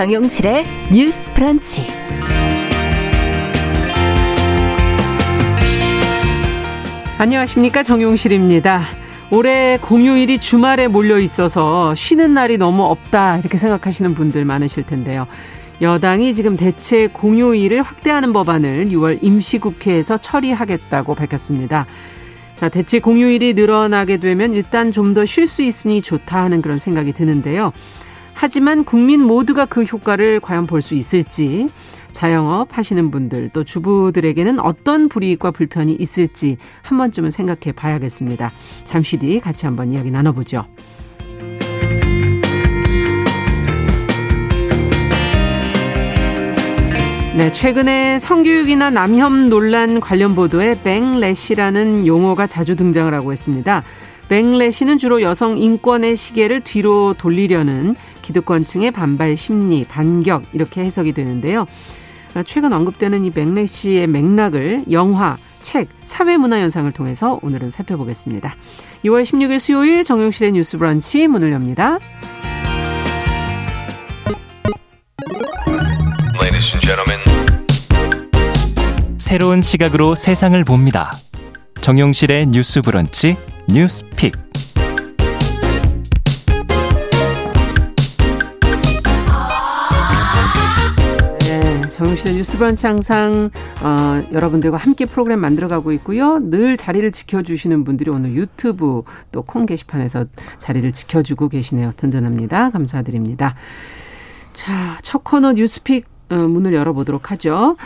정용실의 뉴스 프런치. 안녕하십니까. 정용실입니다. 올해 공휴일이 주말에 몰려 있어서 쉬는 날이 너무 없다. 이렇게 생각하시는 분들 많으실 텐데요. 여당이 지금 대체 공휴일을 확대하는 법안을 6월 임시국회에서 처리하겠다고 밝혔습니다. 자, 대체 공휴일이 늘어나게 되면 일단 좀 더 쉴 수 있으니 좋다 하는 그런 생각이 드는데요. 하지만 국민 모두가 그 효과를 과연 볼 수 있을지, 자영업 하시는 분들 또 주부들에게는 어떤 불이익과 불편이 있을지 한 번쯤은 생각해 봐야겠습니다. 잠시 뒤 같이 한번 이야기 나눠보죠. 네, 최근에 성교육이나 남혐 논란 관련 보도에 뱅래시라는 용어가 자주 등장을 하고 있습니다. 뱅래시는 주로 여성 인권의 시계를 뒤로 돌리려는 기득권층의 반발 심리, 반격 이렇게 해석이 되는데요. 최근 언급되는 이 뱅래시의 맥락을 영화, 책, 사회문화 현상을 통해서 오늘은 살펴보겠습니다. 6월 16일 수요일 정용실의 뉴스 브런치 문을 엽니다. 새로운 시각으로 세상을 봅니다. 정용실의 뉴스 브런치 뉴스 픽. 정용실의 뉴스 브런치 항상 어, 여러분들과 함께 프로그램 만들어가고 있고요. 늘 자리를 지켜주시는 분들이 오늘 유튜브 또 콩 게시판에서 자리를 지켜주고 계시네요. 든든합니다. 감사드립니다. 자, 첫 코너 뉴스픽 어, 문을 열어보도록 하죠.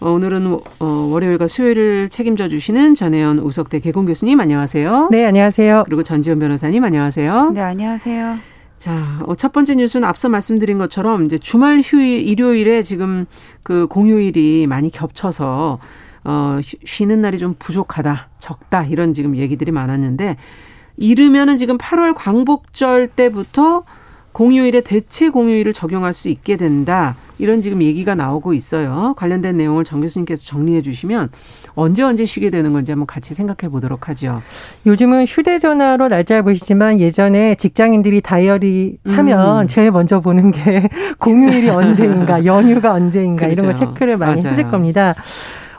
어, 오늘은 어, 월요일과 수요일을 책임져 주시는 전혜연 우석대 개공 교수님 안녕하세요. 네, 안녕하세요. 그리고 전지현 변호사님 안녕하세요. 네, 안녕하세요. 자, 어, 첫 번째 뉴스는 앞서 말씀드린 것처럼 이제 주말 휴일 일요일에 지금 그 공휴일이 많이 겹쳐서 어, 쉬는 날이 좀 부족하다, 적다 이런 지금 얘기들이 많았는데 이르면은 지금 8월 광복절 때부터 공휴일에 대체 공휴일을 적용할 수 있게 된다. 이런 지금 얘기가 나오고 있어요. 관련된 내용을 정 교수님께서 정리해 주시면 언제 언제 쉬게 되는 건지 한번 같이 생각해 보도록 하죠. 요즘은 휴대전화로 날짜를 보시지만 예전에 직장인들이 다이어리 사면 음. 제일 먼저 보는 게 공휴일이 언제인가, 연휴가 언제인가 그렇죠. 이런 거 체크를 많이 맞아요. 했을 겁니다.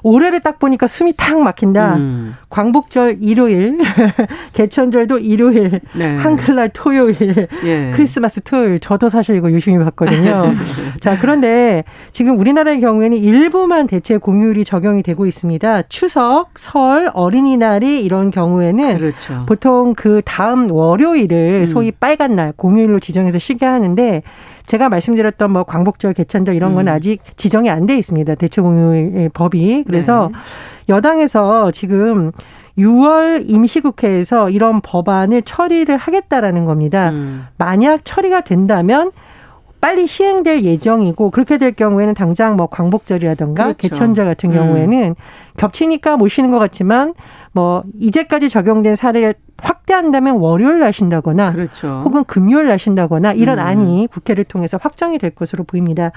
올해를 딱 보니까 숨이 탁 막힌다. 음. 광복절 일요일, 개천절도 일요일, 네. 한글날 토요일, 예. 크리스마스 토요일. 저도 사실 이거 유심히 봤거든요. 자, 그런데 지금 우리나라의 경우에는 일부만 대체 공휴일이 적용이 되고 있습니다. 추석, 설, 어린이날이 이런 경우에는 그렇죠. 보통 그 다음 월요일을 음. 소위 빨간 날 공휴일로 지정해서 쉬게 하는데 제가 말씀드렸던 뭐 광복절, 개천절 이런 건 음. 아직 지정이 안 돼 있습니다. 대체 공휴일 법이. 그래서 네. 여당에서 지금 6월 임시국회에서 이런 법안을 처리를 하겠다라는 겁니다. 음. 만약 처리가 된다면 빨리 시행될 예정이고 그렇게 될 경우에는 당장 뭐 광복절이라든가 그렇죠. 개천절 같은 경우에는 음. 겹치니까 모시는 것 같지만 뭐 이제까지 적용된 사례를 확대한다면 월요일 나신다거나 그렇죠. 혹은 금요일 나신다거나 이런 음. 안이 국회를 통해서 확정이 될 것으로 보입니다.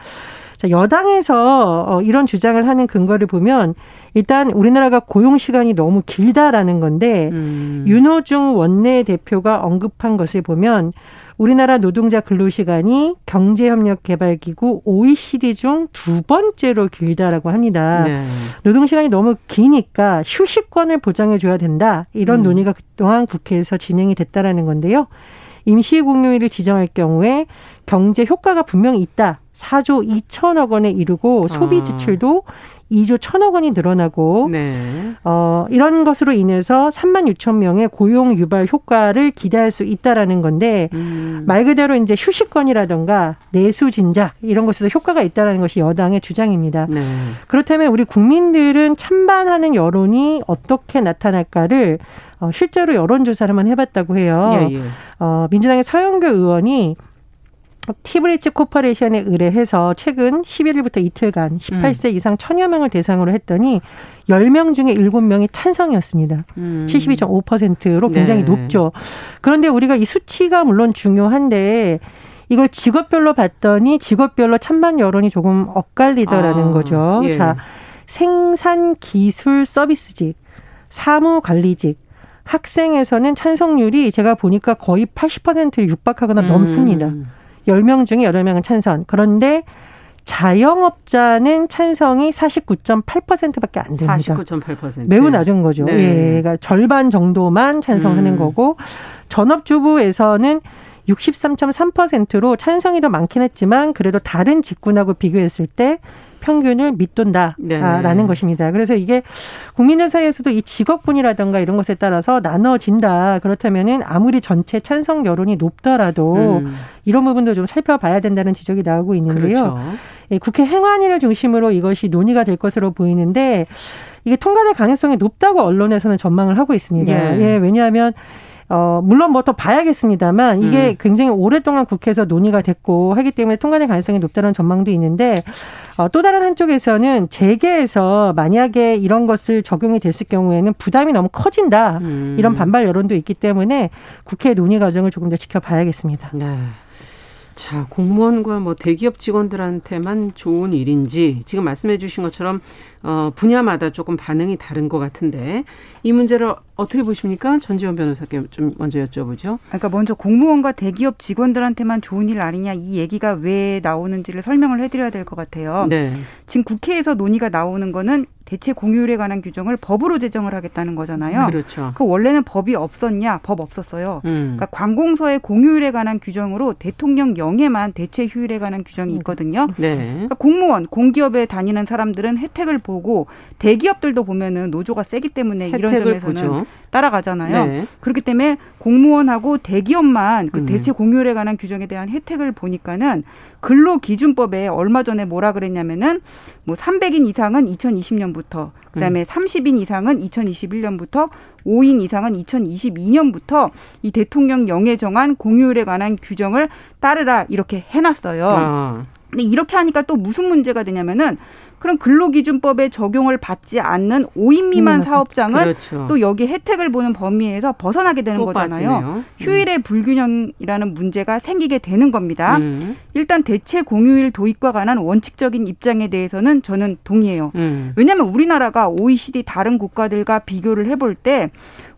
자, 여당에서 어, 이런 주장을 하는 근거를 보면 일단 우리나라가 고용 시간이 너무 길다라는 건데 음. 윤호중 원내 대표가 언급한 것을 보면 우리나라 노동자 근로시간이 경제협력개발기구 OECD 중 두 번째로 길다라고 합니다. 네. 노동시간이 너무 기니까 휴식권을 보장해줘야 된다. 이런 음. 논의가 그동안 국회에서 진행이 됐다라는 건데요. 임시공휴일을 지정할 경우에 경제 효과가 분명히 있다. 4조 2천억 원에 이르고 소비 아. 지출도 아. 2조 1천억 원이 늘어나고 네. 어 이런 것으로 인해서 3만 6천 명의 고용 유발 효과를 기대할 수 있다라는 건데 음. 말 그대로 이제 휴식권이라던가 내수 진작 이런 것에서 효과가 있다라는 것이 여당의 주장입니다. 네. 그렇다면 우리 국민들은 찬반하는 여론이 어떻게 나타날까를 어, 실제로 여론조사를 한번 해봤다고 해요. 예, 예. 어, 민주당의 서영교 의원이 티브리츠 코퍼레이션에 의뢰해서 최근 11일부터 이틀간 18세 음. 이상 천여 명을 대상으로 했더니 10명 중에 7명이 찬성이었습니다. 음. 72.5%로 굉장히 네. 높죠. 그런데 우리가 이 수치가 물론 중요한데 이걸 직업별로 봤더니 직업별로 찬반 여론이 조금 엇갈리더라는 아, 거죠. 예. 자, 생산 기술 서비스직, 사무 관리직, 학생에서는 찬성률이 제가 보니까 거의 80%를 육박하거나 음. 넘습니다. 10명 중에 8명은 찬성. 그런데 자영업자는 찬성이 49.8%밖에 안 됩니다. 49.8%. 매우 낮은 거죠. 네. 예. 그러니까 절반 정도만 찬성하는 음. 거고 전업주부에서는 63.3%로 찬성이 더 많긴 했지만 그래도 다른 직군하고 비교했을 때 평균을 밑돈다라는 네. 것입니다. 그래서 이게 국민들 사이에서도 이 직업군이라든가 이런 것에 따라서 나눠진다. 그렇다면은 아무리 전체 찬성 여론이 높더라도 음. 이런 부분도 좀 살펴봐야 된다는 지적이 나오고 있는데요. 그렇죠. 예, 국회 행안위를 중심으로 이것이 논의가 될 것으로 보이는데 이게 통과될 가능성이 높다고 언론에서는 전망을 하고 있습니다. 예, 예 왜냐하면 어, 물론 뭐 더 봐야겠습니다만 이게 음. 굉장히 오랫동안 국회에서 논의가 됐고 하기 때문에 통과될 가능성이 높다는 전망도 있는데 어, 또 다른 한쪽에서는 재계에서 만약에 이런 것을 적용이 됐을 경우에는 부담이 너무 커진다. 음. 이런 반발 여론도 있기 때문에 국회 논의 과정을 조금 더 지켜봐야겠습니다. 네. 자, 공무원과 뭐 대기업 직원들한테만 좋은 일인지 지금 말씀해 주신 것처럼 어, 분야마다 조금 반응이 다른 것 같은데 이 문제를 어떻게 보십니까? 전지현 변호사께 좀 먼저 여쭤보죠. 그러니까 먼저 공무원과 대기업 직원들한테만 좋은 일 아니냐 이 얘기가 왜 나오는지를 설명을 해드려야 될 것 같아요. 네. 지금 국회에서 논의가 나오는 거는 대체 공휴일에 관한 규정을 법으로 제정을 하겠다는 거잖아요. 그렇죠. 그 원래는 법이 없었냐? 법 없었어요. 음. 그러니까 관공서의 공휴일에 관한 규정으로 대통령 영에만 대체 휴일에 관한 규정이 있거든요. 네. 그러니까 공무원, 공기업에 다니는 사람들은 혜택을 보고 대기업들도 보면은 노조가 세기 때문에 이런 점에서는 보죠. 따라가잖아요. 네. 그렇기 때문에 공무원하고 대기업만 그 음. 대체 공휴일에 관한 규정에 대한 혜택을 보니까는 근로기준법에 얼마 전에 뭐라 그랬냐면은 뭐 300인 이상은 2020년부터 그다음에 음. 30인 이상은 2021년부터 5인 이상은 2022년부터 이 대통령 영에 정한 공휴일에 관한 규정을 따르라 이렇게 해놨어요. 아. 근데 이렇게 하니까 또 무슨 문제가 되냐면은 그럼 근로기준법에 적용을 받지 않는 5인 미만 음, 사업장은 그렇죠. 또 여기 혜택을 보는 범위에서 벗어나게 되는 거잖아요. 음. 휴일의 불균형이라는 문제가 생기게 되는 겁니다. 음. 일단 대체 공휴일 도입과 관한 원칙적인 입장에 대해서는 저는 동의해요. 음. 왜냐하면 우리나라가 OECD 다른 국가들과 비교를 해볼 때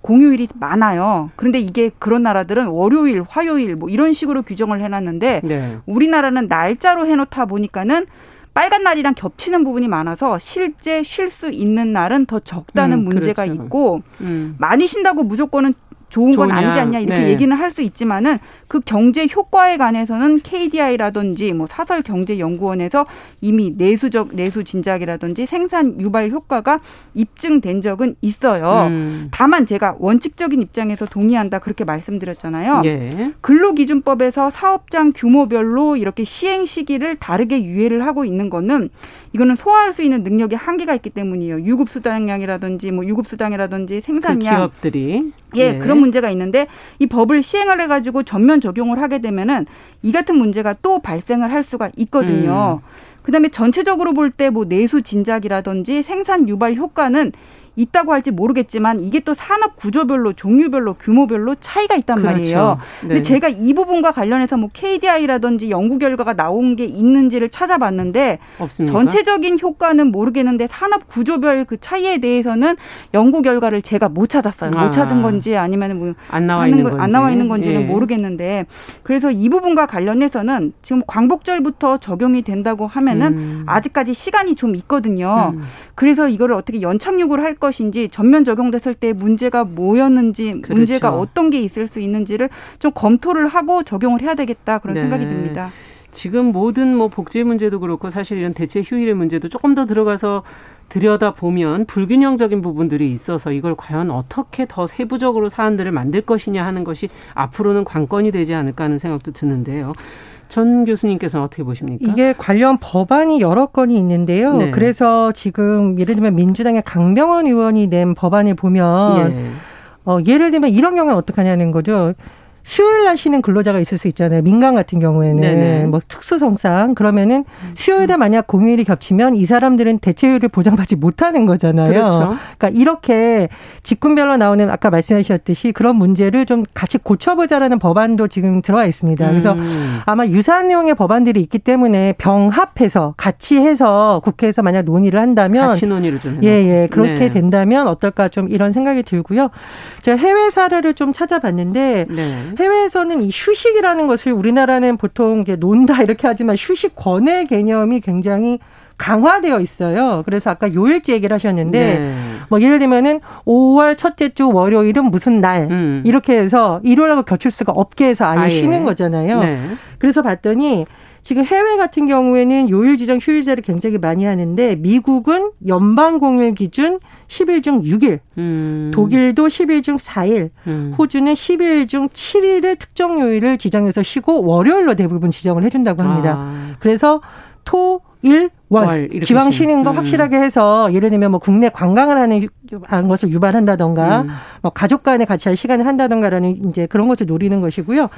공휴일이 많아요. 그런데 이게 그런 나라들은 월요일, 화요일 뭐 이런 식으로 규정을 해놨는데 네. 우리나라는 날짜로 해놓다 보니까는 빨간 날이랑 겹치는 부분이 많아서 실제 쉴 수 있는 날은 더 적다는 음, 문제가 그렇죠. 있고 음. 많이 쉰다고 무조건은 좋은 건 좋냐. 아니지 않냐 이렇게 네. 얘기는 할 수 있지만은 그 경제 효과에 관해서는 KDI라든지 뭐 사설 경제 연구원에서 이미 내수적 내수 진작이라든지 생산 유발 효과가 입증된 적은 있어요. 음. 다만 제가 원칙적인 입장에서 동의한다 그렇게 말씀드렸잖아요. 예. 근로기준법에서 사업장 규모별로 이렇게 시행 시기를 다르게 유예를 하고 있는 거는 이거는 소화할 수 있는 능력이 한계가 있기 때문이에요. 유급 수당량이라든지 뭐 유급 수당이라든지 생산량 그 기업들이 예, 네. 그런 문제가 있는데 이 법을 시행을 해 가지고 전면 적용을 하게 되면은 이 같은 문제가 또 발생을 할 수가 있거든요. 음. 그다음에 전체적으로 볼 때 뭐 내수 진작이라든지 생산 유발 효과는 있다고 할지 모르겠지만 이게 또 산업 구조별로 종류별로 규모별로 차이가 있단 그렇죠. 말이에요. 네. 근데 제가 이 부분과 관련해서 뭐 KDI라든지 연구 결과가 나온 게 있는지를 찾아봤는데 없습니까? 전체적인 효과는 모르겠는데 산업 구조별 그 차이에 대해서는 연구 결과를 제가 못 찾았어요. 아. 못 찾은 건지 아니면 뭐안 나와 있는 건지 안 나와 있는 건지는 예. 모르겠는데 그래서 이 부분과 관련해서는 지금 광복절부터 적용이 된다고 하면은 음. 아직까지 시간이 좀 있거든요. 음. 그래서 이거를 어떻게 연착륙을 할 것인지 전면 적용됐을 때 문제가 뭐였는지 그렇죠. 문제가 어떤 게 있을 수 있는지를 좀 검토를 하고 적용을 해야 되겠다 그런 네. 생각이 듭니다. 지금 모든 뭐 복지 문제도 그렇고 사실 이런 대체 휴일의 문제도 조금 더 들어가서 들여다 보면 불균형적인 부분들이 있어서 이걸 과연 어떻게 더 세부적으로 사안들을 만들 것이냐 하는 것이 앞으로는 관건이 되지 않을까 하는 생각도 드는데요. 전 교수님께서는 어떻게 보십니까? 이게 관련 법안이 여러 건이 있는데요. 네. 그래서 지금 예를 들면 민주당의 강병원 의원이 낸 법안을 보면 예. 어, 예를 들면 이런 경우는 어떻게 하냐는 거죠. 수요일 날 쉬는 근로자가 있을 수 있잖아요. 민간 같은 경우에는 네네. 뭐 특수성상 그러면은 수요일에 만약 공휴일이 겹치면 이 사람들은 대체휴일을 보장받지 못하는 거잖아요. 그렇죠. 그러니까 이렇게 직군별로 나오는 아까 말씀하셨듯이 그런 문제를 좀 같이 고쳐보자라는 법안도 지금 들어와 있습니다. 그래서 음. 아마 유사한 내용의 법안들이 있기 때문에 병합해서 같이 해서 국회에서 만약 논의를 한다면 같이 논의를 좀 예예 예, 그렇게 네. 된다면 어떨까 좀 이런 생각이 들고요. 제가 해외 사례를 좀 찾아봤는데. 네. 해외에서는 이 휴식이라는 것을 우리나라는 보통 이제 논다 이렇게 하지만 휴식 권의 개념이 굉장히 강화되어 있어요. 그래서 아까 요일제 얘기를 하셨는데 네. 뭐 예를 들면은 5월 첫째 주 월요일은 무슨 날 음. 이렇게 해서 일요일하고 겹칠 수가 없게 해서 아예, 아예. 쉬는 거잖아요. 네. 그래서 봤더니 지금 해외 같은 경우에는 요일 지정 휴일제를 굉장히 많이 하는데 미국은 연방 공휴일 기준 10일 중 6일, 음. 독일도 10일 중 4일, 음. 호주는 10일 중 7일을 특정 요일을 지정해서 쉬고 월요일로 대부분 지정을 해준다고 합니다. 아. 그래서 토, 일, 월, 월 기왕 쉬는 거 음. 확실하게 해서 예를 들면 뭐 국내 관광을 하는 하는 것을 유발한다던가 음. 뭐 가족 간에 같이 할 시간을 한다던가라는 이제 그런 것을 노리는 것이고요.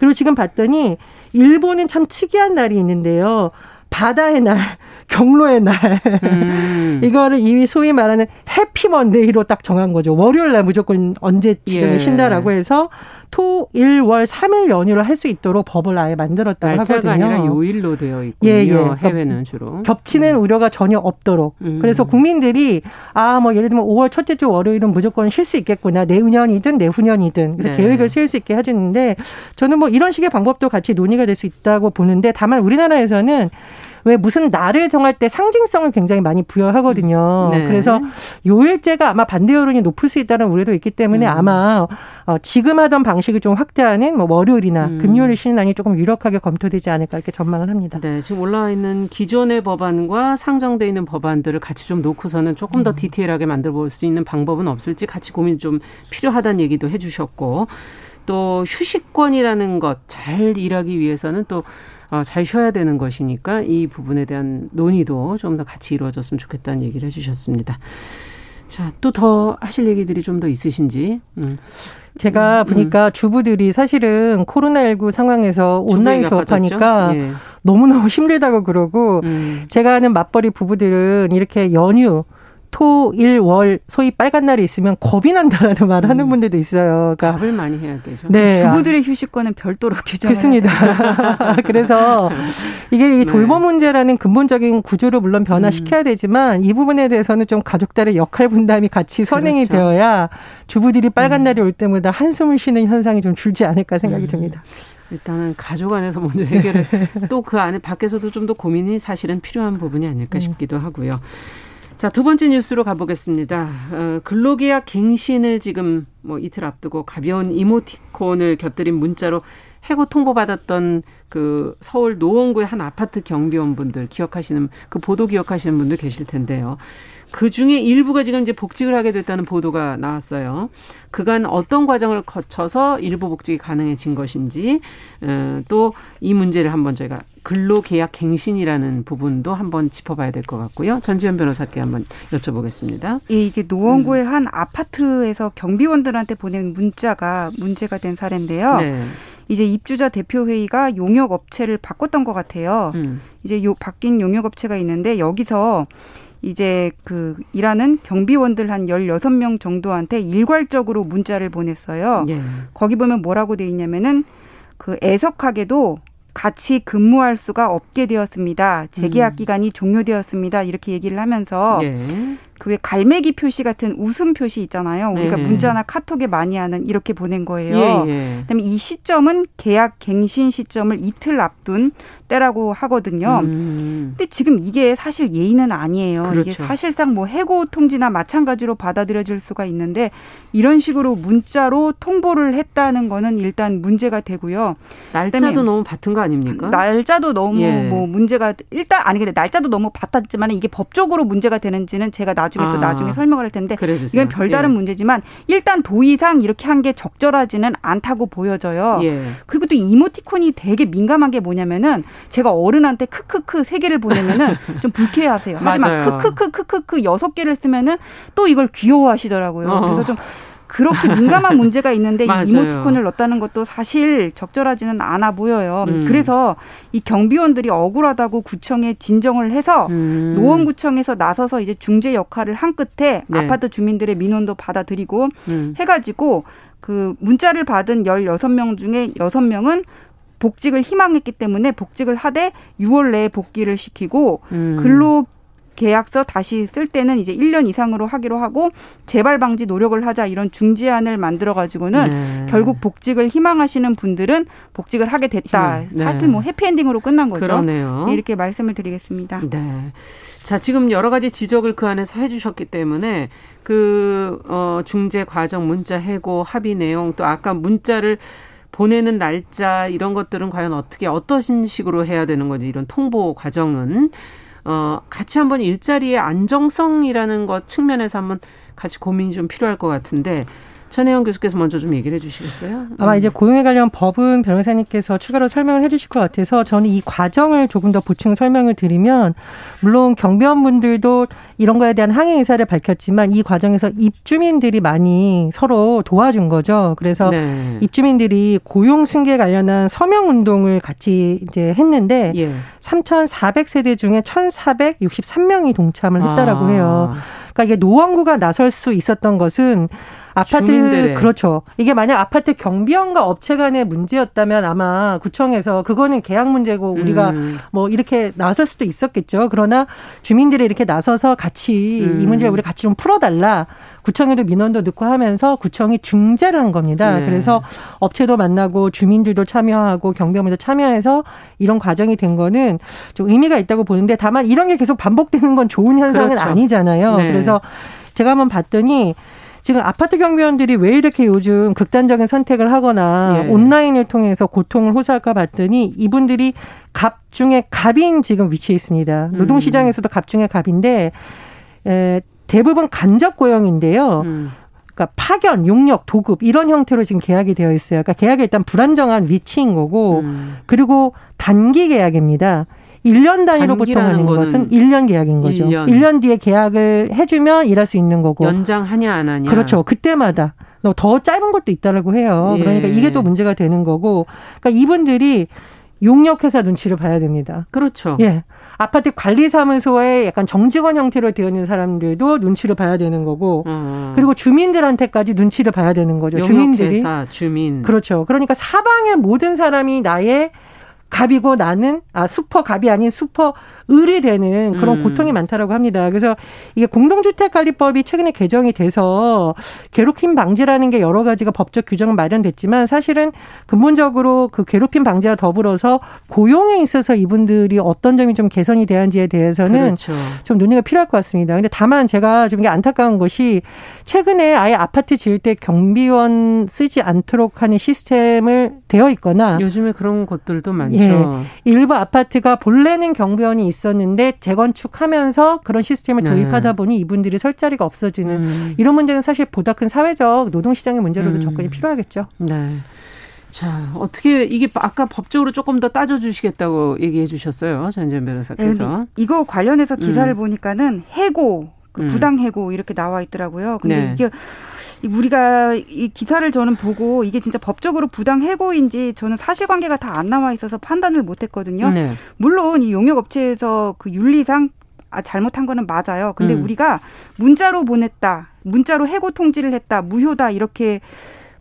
그리고 지금 봤더니 일본은 참 특이한 날이 있는데요. 바다의 날, 경로의 날. 음. 이거를 이미 소위 말하는 해피 먼데이로 딱 정한 거죠. 월요일 날 무조건 언제 지정에 예. 쉰다라고 해서 토, 일, 월 3일 연휴를 할 수 있도록 법을 아예 만들었다고 날짜가 하거든요. 아니라 요일로 되어 있고요. 예, 예. 해외는 주로. 겹치는 음. 우려가 전혀 없도록. 음. 그래서 국민들이 아, 뭐 예를 들면 5월 첫째 주 월요일은 무조건 쉴 수 있겠구나. 내후년이든 내후년이든. 그래서 네. 계획을 세울 수 있게 해주는데 저는 뭐 이런 식의 방법도 같이 논의가 될 수 있다고 보는데 다만 우리나라에서는 왜 무슨 날을 정할 때 상징성을 굉장히 많이 부여하거든요. 네. 그래서 요일제가 아마 반대 여론이 높을 수 있다는 우려도 있기 때문에 음. 아마 어, 지금 하던 방식을 좀 확대하는 뭐 월요일이나 음. 금요일 쉬는 날이 조금 유력하게 검토되지 않을까 이렇게 전망을 합니다. 네, 지금 올라와 있는 기존의 법안과 상정돼 있는 법안들을 같이 좀 놓고서는 조금 더 음. 디테일하게 만들어 볼 수 있는 방법은 없을지 같이 고민 좀 필요하다는 얘기도 해주셨고 또 휴식권이라는 것 잘 일하기 위해서는 또 어, 잘 쉬어야 되는 것이니까 이 부분에 대한 논의도 좀 더 같이 이루어졌으면 좋겠다는 얘기를 해주셨습니다. 자, 또 더 하실 얘기들이 좀 더 있으신지. 음. 제가 음, 보니까 음. 주부들이 사실은 코로나19 상황에서 온라인 수업하니까 예. 너무너무 힘들다고 그러고 음. 제가 아는 맞벌이 부부들은 이렇게 연휴 토, 일, 월, 소위 빨간 날이 있으면 겁이 난다라는 말을 하는 음. 분들도 있어요. 그러니까 밥을 많이 해야 되죠. 네. 주부들의 휴식권은 별도로 규정. 그렇습니다. 그래서 이게 이 돌봄 네. 문제라는 근본적인 구조를 물론 변화시켜야 음. 되지만 이 부분에 대해서는 좀 가족들의 역할 분담이 같이 선행이 그렇죠. 되어야 주부들이 빨간 음. 날이 올 때마다 한숨을 쉬는 현상이 좀 줄지 않을까 생각이 음. 듭니다. 일단은 가족 안에서 먼저 해결을 또 그 안에 밖에서도 좀 더 고민이 사실은 필요한 부분이 아닐까 음. 싶기도 하고요. 자, 두 번째 뉴스로 가보겠습니다. 어, 근로계약 갱신을 지금 뭐 이틀 앞두고 가벼운 이모티콘을 곁들인 문자로 해고 통보받았던 그 서울 노원구의 한 아파트 경비원분들 기억하시는 그 보도 기억하시는 분들 계실 텐데요. 그 중에 일부가 지금 이제 복직을 하게 됐다는 보도가 나왔어요. 그간 어떤 과정을 거쳐서 일부 복직이 가능해진 것인지 어, 또이 문제를 한번 저희가 근로계약 갱신이라는 부분도 한번 짚어봐야 될 것 같고요. 전지현 변호사께 한번 여쭤보겠습니다. 예, 이게 노원구의 음. 한 아파트에서 경비원들한테 보낸 문자가 문제가 된 사례인데요. 네. 이제 입주자 대표 회의가 용역 업체를 바꿨던 것 같아요. 음. 이제 요 바뀐 용역 업체가 있는데 여기서 이제 그 일하는 경비원들 한 열여섯 명 정도한테 일괄적으로 문자를 보냈어요. 예. 거기 보면 뭐라고 돼 있냐면은 그 애석하게도 같이 근무할 수가 없게 되었습니다. 재계약 음. 기간이 종료되었습니다. 이렇게 얘기를 하면서 예. 그왜 갈매기 표시 같은 웃음 표시 있잖아요. 우리가 네. 문자나 카톡에 많이 하는 이렇게 보낸 거예요. 예, 예. 그다음에 이 시점은 계약 갱신 시점을 이틀 앞둔 때라고 하거든요. 음. 근데 지금 이게 사실 예의는 아니에요. 그렇죠. 이게 사실상 뭐 해고 통지나 마찬가지로 받아들여질 수가 있는데 이런 식으로 문자로 통보를 했다는 거는 일단 문제가 되고요. 날짜도 너무 받은 거 아닙니까? 날짜도 너무 예. 뭐 문제가 일단 아니 근데 날짜도 너무 받았지만 이게 법적으로 문제가 되는지는 제가 나 중에 아. 또 나중에 설명을 할 텐데 그래주세요. 이건 별다른 예. 문제지만 일단 도의상 이렇게 한 게 적절하지는 않다고 보여져요. 예. 그리고 또 이모티콘이 되게 민감한 게 뭐냐면은 제가 어른한테 크크크 세 개를 보내면은 좀 불쾌해하세요. 하지만 크크크 크크크 여섯 개를 쓰면은 또 이걸 귀여워하시더라고요. 어. 그래서 좀 그렇게 민감한 문제가 있는데 이 이모티콘을 넣었다는 것도 사실 적절하지는 않아 보여요. 음. 그래서 이 경비원들이 억울하다고 구청에 진정을 해서 음. 노원구청에서 나서서 이제 중재 역할을 한 끝에 네. 아파트 주민들의 민원도 받아들이고 음. 해가지고 그 문자를 받은 열 여섯 명 중에 여섯 명은 복직을 희망했기 때문에 복직을 하되 6월 내에 복귀를 시키고 음. 근로 계약서 다시 쓸 때는 이제 1년 이상으로 하기로 하고 재발 방지 노력을 하자 이런 중지안을 만들어 가지고는 네. 결국 복직을 희망하시는 분들은 복직을 하게 됐다. 네. 사실 뭐 해피엔딩으로 끝난 거죠. 그러네요. 네, 이렇게 말씀을 드리겠습니다. 네. 자, 지금 여러 가지 지적을 그 안에서 해 주셨기 때문에 그 어, 중재 과정 문자 해고 합의 내용 또 아까 문자를 보내는 날짜 이런 것들은 과연 어떻게 어떤 식으로 해야 되는 건지 이런 통보 과정은 어 같이 한번 일자리의 안정성이라는 것 측면에서 한번 같이 고민이 좀 필요할 것 같은데 천혜영 교수께서 먼저 좀 얘기를 해주시겠어요? 아마 이제 고용에 관련 법은 변호사님께서 추가로 설명을 해주실 것 같아서 저는 이 과정을 조금 더 보충 설명을 드리면 물론 경비원분들도 이런 거에 대한 항의 의사를 밝혔지만 이 과정에서 입주민들이 많이 서로 도와준 거죠. 그래서 네. 입주민들이 고용 승계 관련한 서명 운동을 같이 이제 했는데 예. 3,400세대 중에 1,463명이 동참을 했다라고 아. 해요. 그러니까 이게 노원구가 나설 수 있었던 것은 아파트 주민들의. 그렇죠. 이게 만약 아파트 경비원과 업체 간의 문제였다면 아마 구청에서 그거는 계약 문제고 우리가 음. 뭐 이렇게 나설 수도 있었겠죠. 그러나 주민들이 이렇게 나서서 같이 음. 이 문제를 우리 같이 좀 풀어달라. 구청에도 민원도 넣고 하면서 구청이 중재를 한 겁니다. 네. 그래서 업체도 만나고 주민들도 참여하고 경비원도 참여해서 이런 과정이 된 거는 좀 의미가 있다고 보는데 다만 이런 게 계속 반복되는 건 좋은 현상은 그렇죠. 아니잖아요. 네. 그래서 제가 한번 봤더니 지금 아파트 경비원들이 왜 이렇게 요즘 극단적인 선택을 하거나 예. 온라인을 통해서 고통을 호소할까 봤더니 이분들이 갑 중에 갑인 지금 위치해 있습니다. 노동 시장에서도 갑 중에 갑인데 에, 대부분 간접 고용인데요. 음. 그러니까 파견, 용역, 도급 이런 형태로 지금 계약이 되어 있어요. 그러니까 계약이 일단 불안정한 위치인 거고 음. 그리고 단기 계약입니다. 1년 단위로 보통 하는 것은 1년 계약인 거죠. 1년. 1년 뒤에 계약을 해주면 일할 수 있는 거고. 연장하냐 안 하냐. 그렇죠. 그때마다. 더 짧은 것도 있다라고 해요. 예. 그러니까 이게 또 문제가 되는 거고. 그러니까 이분들이 용역회사 눈치를 봐야 됩니다. 그렇죠. 예. 아파트 관리사무소에 약간 정직원 형태로 되어 있는 사람들도 눈치를 봐야 되는 거고, 음. 그리고 주민들한테까지 눈치를 봐야 되는 거죠. 주민들이. 주민. 그렇죠. 그러니까 사방의 모든 사람이 나의 갑이고 나는 아 슈퍼 갑이 아닌 슈퍼 을이 되는 그런 음. 고통이 많다라고 합니다. 그래서 이게 공동주택관리법이 최근에 개정이 돼서 괴롭힘 방지라는 게 여러 가지가 법적 규정은 마련됐지만 사실은 근본적으로 그 괴롭힘 방지와 더불어서 고용에 있어서 이분들이 어떤 점이 좀 개선이 돼야지에 대해서는 그렇죠. 좀 논의가 필요할 것 같습니다. 근데 다만 제가 좀 이게 안타까운 것이 최근에 아예 아파트 지을 때 경비원 쓰지 않도록 하는 시스템을 되어 있거나 요즘에 그런 곳들도 많죠. 예, 일부 아파트가 본래는 경비원이 있 었는데 재건축하면서 그런 시스템을 네. 도입하다 보니 이분들이 설 자리가 없어지는 음. 이런 문제는 사실 보다 큰 사회적 노동시장의 문제로도 음. 접근이 필요하겠죠. 네. 자, 어떻게 이게 아까 법적으로 조금 더 따져 주시겠다고 얘기해 주셨어요. 전전 변호사께서. 네, 이거 관련해서 기사를 음. 보니까는 해고, 그 음. 부당 해고 이렇게 나와 있더라고요. 근데 네. 이게 우리가 이 기사를 저는 보고 이게 진짜 법적으로 부당 해고인지 저는 사실관계가 다 안 나와 있어서 판단을 못했거든요. 네. 물론 이 용역업체에서 그 윤리상 아, 잘못한 거는 맞아요. 근데 음. 우리가 문자로 보냈다, 문자로 해고 통지를 했다, 무효다 이렇게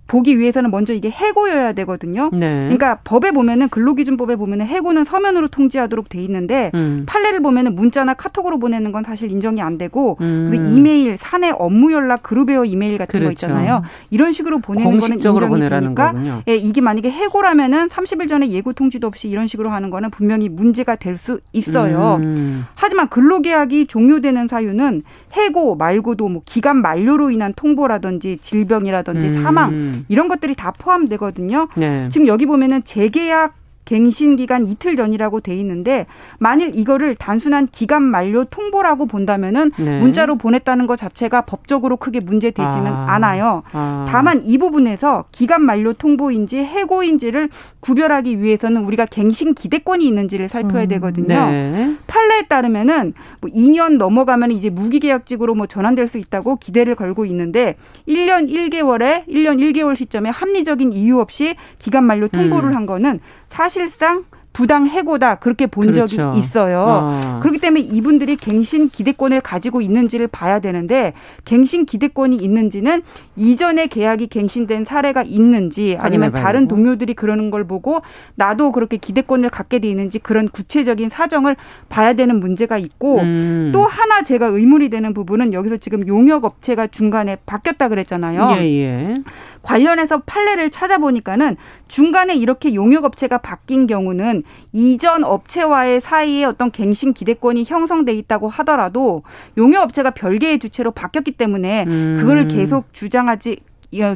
보기 위해서는 먼저 이게 해고여야 되거든요. 네. 그러니까 법에 보면은 근로기준법에 보면은 해고는 서면으로 통지하도록 돼 있는데 음. 판례를 보면은 문자나 카톡으로 보내는 건 사실 인정이 안 되고 음. 그 이메일, 사내 업무 연락, 그룹웨어 이메일 같은 그렇죠. 거 있잖아요. 이런 식으로 보내는 거는 인정이 되니까 예, 이게 만약에 해고라면은 30일 전에 예고 통지도 없이 이런 식으로 하는 거는 분명히 문제가 될 수 있어요. 음. 하지만 근로계약이 종료되는 사유는 해고 말고도 뭐 기간 만료로 인한 통보라든지 질병이라든지 음. 사망 이런 것들이 다 포함되거든요. 네. 지금 여기 보면은 재계약 갱신 기간 이틀 전이라고 돼 있는데 만일 이거를 단순한 기간 만료 통보라고 본다면은 네. 문자로 보냈다는 것 자체가 법적으로 크게 문제되지는 아. 않아요. 아. 다만 이 부분에서 기간 만료 통보인지 해고인지를 구별하기 위해서는 우리가 갱신 기대권이 있는지를 살펴야 음. 되거든요. 네. 판례에 따르면은 뭐 2년 넘어가면 이제 무기계약직으로 뭐 전환될 수 있다고 기대를 걸고 있는데 1년 1개월에 1년 1개월 시점에 합리적인 이유 없이 기간 만료 통보를 음. 한 거는 사실상 부당 해고다 그렇게 본 그렇죠. 적이 있어요. 어. 그렇기 때문에 이분들이 갱신 기대권을 가지고 있는지를 봐야 되는데 갱신 기대권이 있는지는 이전에 계약이 갱신된 사례가 있는지 아니면 다른 동료들이 그러는 걸 보고 나도 그렇게 기대권을 갖게 돼 있는지 그런 구체적인 사정을 봐야 되는 문제가 있고 음. 또 하나 제가 의문이 되는 부분은 여기서 지금 용역 업체가 중간에 바뀌었다 그랬잖아요. 예, 예. 관련해서 판례를 찾아보니까는 중간에 이렇게 용역 업체가 바뀐 경우는 이전 업체와의 사이에 어떤 갱신 기대권이 형성돼 있다고 하더라도 용역 업체가 별개의 주체로 바뀌었기 때문에 음. 그거를 계속 주장하지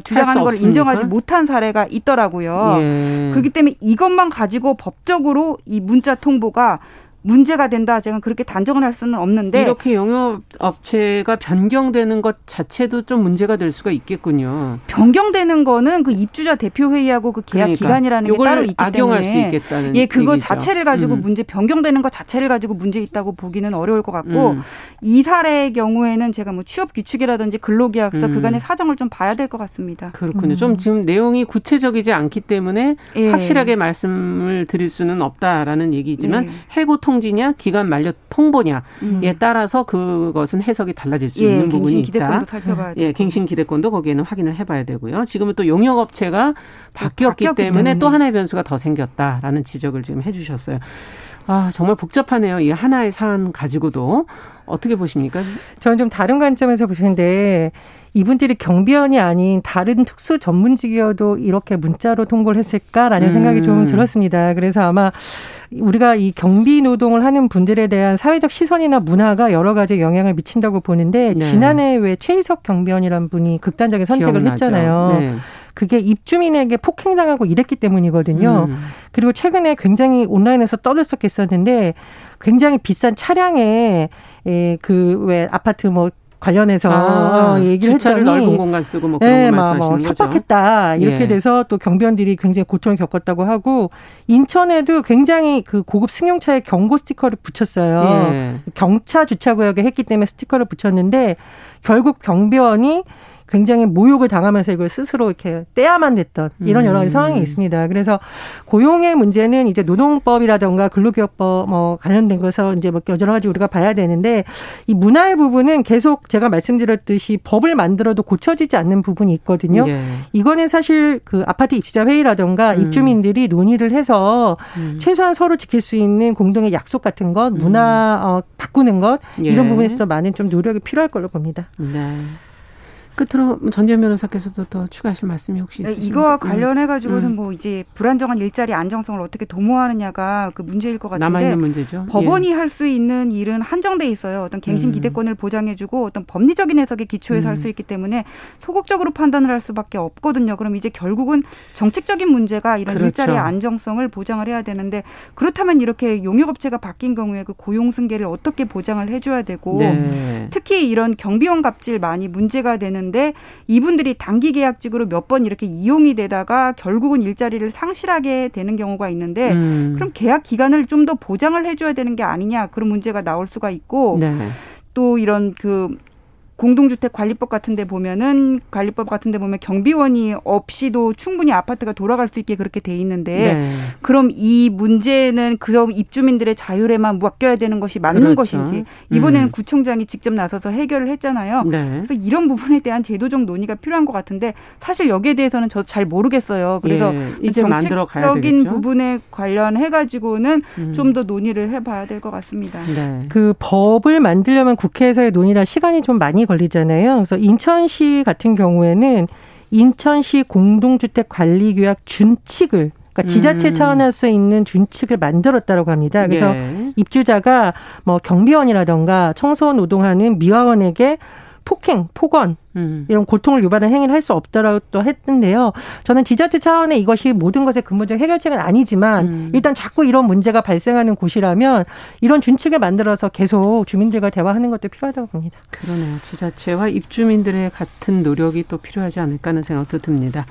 주장하는 걸 인정하지 못한 사례가 있더라고요. 예. 그렇기 때문에 이것만 가지고 법적으로 이 문자 통보가 문제가 된다. 제가 그렇게 단정을 할 수는 없는데 이렇게 영업 업체가 변경되는 것 자체도 좀 문제가 될 수가 있겠군요. 변경되는 거는 그 입주자 대표 회의하고 그 계약 그러니까. 기간이라는 게 따로 있기 악용할 때문에 수 있겠다는 예, 그거 얘기죠. 자체를 가지고 음. 문제 변경되는 것 자체를 가지고 문제 있다고 보기는 어려울 것 같고 음. 이 사례의 경우에는 제가 뭐 취업 규칙이라든지 근로계약서 음. 그간의 사정을 좀 봐야 될 것 같습니다. 그렇군요. 좀 음. 지금 내용이 구체적이지 않기 때문에 예. 확실하게 말씀을 드릴 수는 없다라는 얘기지만 예. 해고 통 통지냐 기간 만료 통보냐에 음. 따라서 그것은 해석이 달라질 수 예, 있는 부분이 있다. 살펴봐야 예, 갱신 기대권도 거기에는 확인을 해봐야 되고요. 지금은 또 용역 업체가 바뀌었기, 바뀌었기 때문에, 때문에 또 하나의 변수가 더 생겼다라는 지적을 지금 해주셨어요. 아 정말 복잡하네요. 이 하나의 사안 가지고도 어떻게 보십니까? 저는 좀 다른 관점에서 보시는데 이분들이 경비원이 아닌 다른 특수 전문직이어도 이렇게 문자로 통보를 했을까라는 음. 생각이 좀 들었습니다. 그래서 아마 우리가 이 경비 노동을 하는 분들에 대한 사회적 시선이나 문화가 여러 가지 영향을 미친다고 보는데 네. 지난해 왜 최희석 경비원이란 분이 극단적인 선택을 기억나죠. 했잖아요. 네. 그게 입주민에게 폭행당하고 이랬기 때문이거든요. 음. 그리고 최근에 굉장히 온라인에서 떠들썩했었는데 굉장히 비싼 차량에 그왜 아파트 뭐 관련해서 아, 얘기를 주차를 했더니 넓은 공간 쓰고 뭐 그런 네, 거 말씀하시는 뭐 거죠. 협박했다 이렇게 예. 돼서 또 경비원들이 굉장히 고통을 겪었다고 하고 인천에도 굉장히 그 고급 승용차에 경고 스티커를 붙였어요. 예. 경차 주차구역에 했기 때문에 스티커를 붙였는데 결국 경비원이 굉장히 모욕을 당하면서 이걸 스스로 이렇게 떼야만 됐던 이런 여러 가지 음. 상황이 있습니다. 그래서 고용의 문제는 이제 노동법이라든가 근로기업법 뭐 관련된 것에서 이제 뭐 여러 가지 우리가 봐야 되는데 이 문화의 부분은 계속 제가 말씀드렸듯이 법을 만들어도 고쳐지지 않는 부분이 있거든요. 네. 이거는 사실 그 아파트 입주자 회의라든가 음. 입주민들이 논의를 해서 음. 최소한 서로 지킬 수 있는 공동의 약속 같은 것, 문화 음. 어, 바꾸는 것 이런 예. 부분에서 많은 좀 노력이 필요할 걸로 봅니다. 네. 끝으로 전지현 변호사께서도 더 추가하실 말씀이 혹시 네, 있으십니까? 이거와 음. 관련해 가지고는 음. 뭐 이제 불안정한 일자리 안정성을 어떻게 도모하느냐가 그 문제일 것 같은데 남아 있는 문제죠. 법원이 예. 할수 있는 일은 한정돼 있어요. 어떤 갱신 음. 기대권을 보장해 주고 어떤 법리적인 해석의 기초에서 음. 할수 있기 때문에 소극적으로 판단을 할 수밖에 없거든요. 그럼 이제 결국은 정책적인 문제가 이런 그렇죠. 일자리의 안정성을 보장을 해야 되는데 그렇다면 이렇게 용역 업체가 바뀐 경우에 그 고용 승계를 어떻게 보장을 해 줘야 되고 네. 특히 이런 경비원 갑질 많이 문제가 되는 되는데 이분들이 단기 계약직으로 몇 번 이렇게 이용이 되다가 결국은 일자리를 상실하게 되는 경우가 있는데 음. 그럼 계약 기간을 좀 더 보장을 해줘야 되는 게 아니냐 그런 문제가 나올 수가 있고 네. 또 이런 그 공동주택 관리법 같은 데 보면은 관리법 같은 데 보면 경비원이 없이도 충분히 아파트가 돌아갈 수 있게 그렇게 돼 있는데 네. 그럼 이 문제는 그럼 입주민들의 자율에만 맡겨야 되는 것이 맞는 그렇죠. 것인지 이번에는 음. 구청장이 직접 나서서 해결을 했잖아요. 네. 그래서 이런 부분에 대한 제도적 논의가 필요한 것 같은데 사실 여기에 대해서는 저 잘 모르겠어요. 그래서 예. 이제 정책적인 부분에 관련해 가지고는 음. 좀더 논의를 해 봐야 될 것 같습니다. 네. 그 법을 만들려면 국회에서의 논의라 시간이 좀 많이 걸리잖아요. 그래서 인천시 같은 경우에는 인천시 공동주택 관리 규약 준칙을 그러니까 지자체 음. 차원에서 있는 준칙을 만들었다고 합니다. 그래서 예. 입주자가 뭐 경비원이라던가 청소 노동하는 미화원에게 폭행, 폭언 음. 이런 고통을 유발하는 행위를 할 수 없다라고 또 했는데요. 저는 지자체 차원의 이것이 모든 것의 근본적 해결책은 아니지만 음. 일단 자꾸 이런 문제가 발생하는 곳이라면 이런 준칙을 만들어서 계속 주민들과 대화하는 것도 필요하다고 봅니다. 그러네요. 지자체와 입주민들의 같은 노력이 또 필요하지 않을까 하는 생각도 듭니다.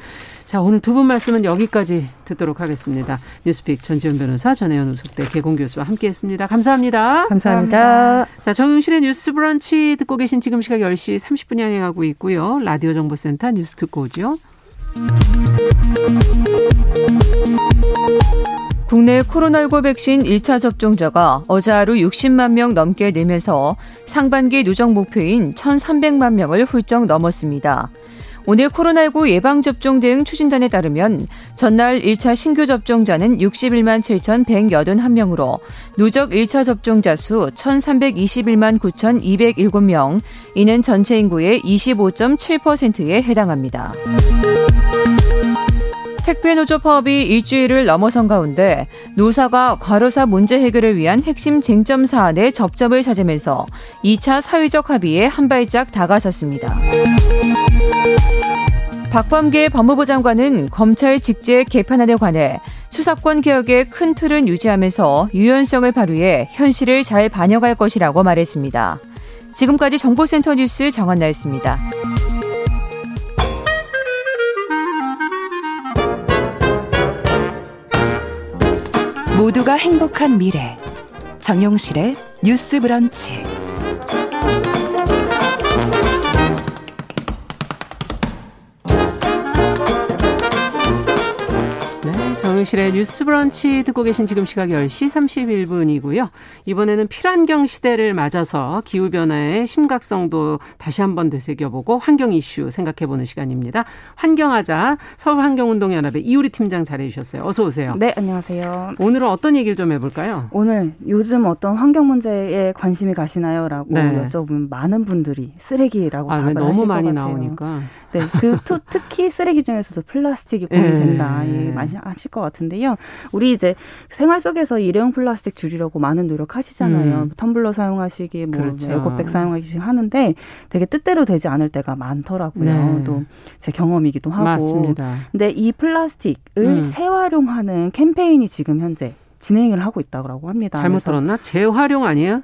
자, 오늘 두 분 말씀은 여기까지 듣도록 하겠습니다. 뉴스픽 전지현 변호사, 전혜연 우석대 개공 교수와 함께했습니다. 감사합니다. 감사합니다. 감사합니다. 자, 정용실의 뉴스 브런치 듣고 계신 지금 시각 10시 30분 향해가고 있고요. 라디오 정보센터 뉴스 듣고 오죠. 국내 코로나19 백신 1차 접종자가 어제 하루 60만 명 넘게 늘면서 상반기 누적 목표인 1,300만 명을 훌쩍 넘었습니다. 오늘 코로나19 예방접종 대응 추진단에 따르면 전날 1차 신규 접종자는 61만 7,181명으로 누적 1차 접종자 수 1,321만 9,207명, 이는 전체 인구의 25.7%에 해당합니다. 택배 노조 파업이 일주일을 넘어선 가운데 노사가 과로사 문제 해결을 위한 핵심 쟁점 사안에 접점을 찾으면서 2차 사회적 합의에 한 발짝 다가섰습니다. 박범계 법무부 장관은 검찰 직제 개편안에 관해 수사권 개혁의 큰 틀은 유지하면서 유연성을 발휘해 현실을 잘 반영할 것이라고 말했습니다. 지금까지 정보센터 뉴스 정한나였습니다. 모두가 행복한 미래 정용실의 뉴스 브런치 정용실의 뉴스 브런치 듣고 계신 지금 시각 10시 31분이고요. 이번에는 필환경 시대를 맞아서 기후변화의 심각성도 다시 한번 되새겨보고 환경 이슈 생각해보는 시간입니다. 환경하자 서울환경운동연합의 이우리 팀장 잘해주셨어요. 어서 오세요. 네, 안녕하세요. 오늘은 어떤 얘기를 좀 해볼까요? 오늘 요즘 어떤 환경 문제에 관심이 가시나요? 라고 네. 여쭤보면 많은 분들이 쓰레기라고 아, 답을 너무 하실 많이 것 나오니까. 네, 그 특히 쓰레기 중에서도 플라스틱이 고민된다. 예. 많이 하실 것 같 은데요. 우리 이제 생활 속에서 일회용 플라스틱 줄이려고 많은 노력하시잖아요. 음. 텀블러 사용하시기, 뭐 그렇죠. 에코백 사용하시 하는데 되게 뜻대로 되지 않을 때가 많더라고요. 네. 또제 경험이기도 하고. 맞습니다. 근데 이 플라스틱을 음. 재활용하는 캠페인이 지금 현재 진행을 하고 있다고 합니다. 잘못 들었나? 재활용 아니에요?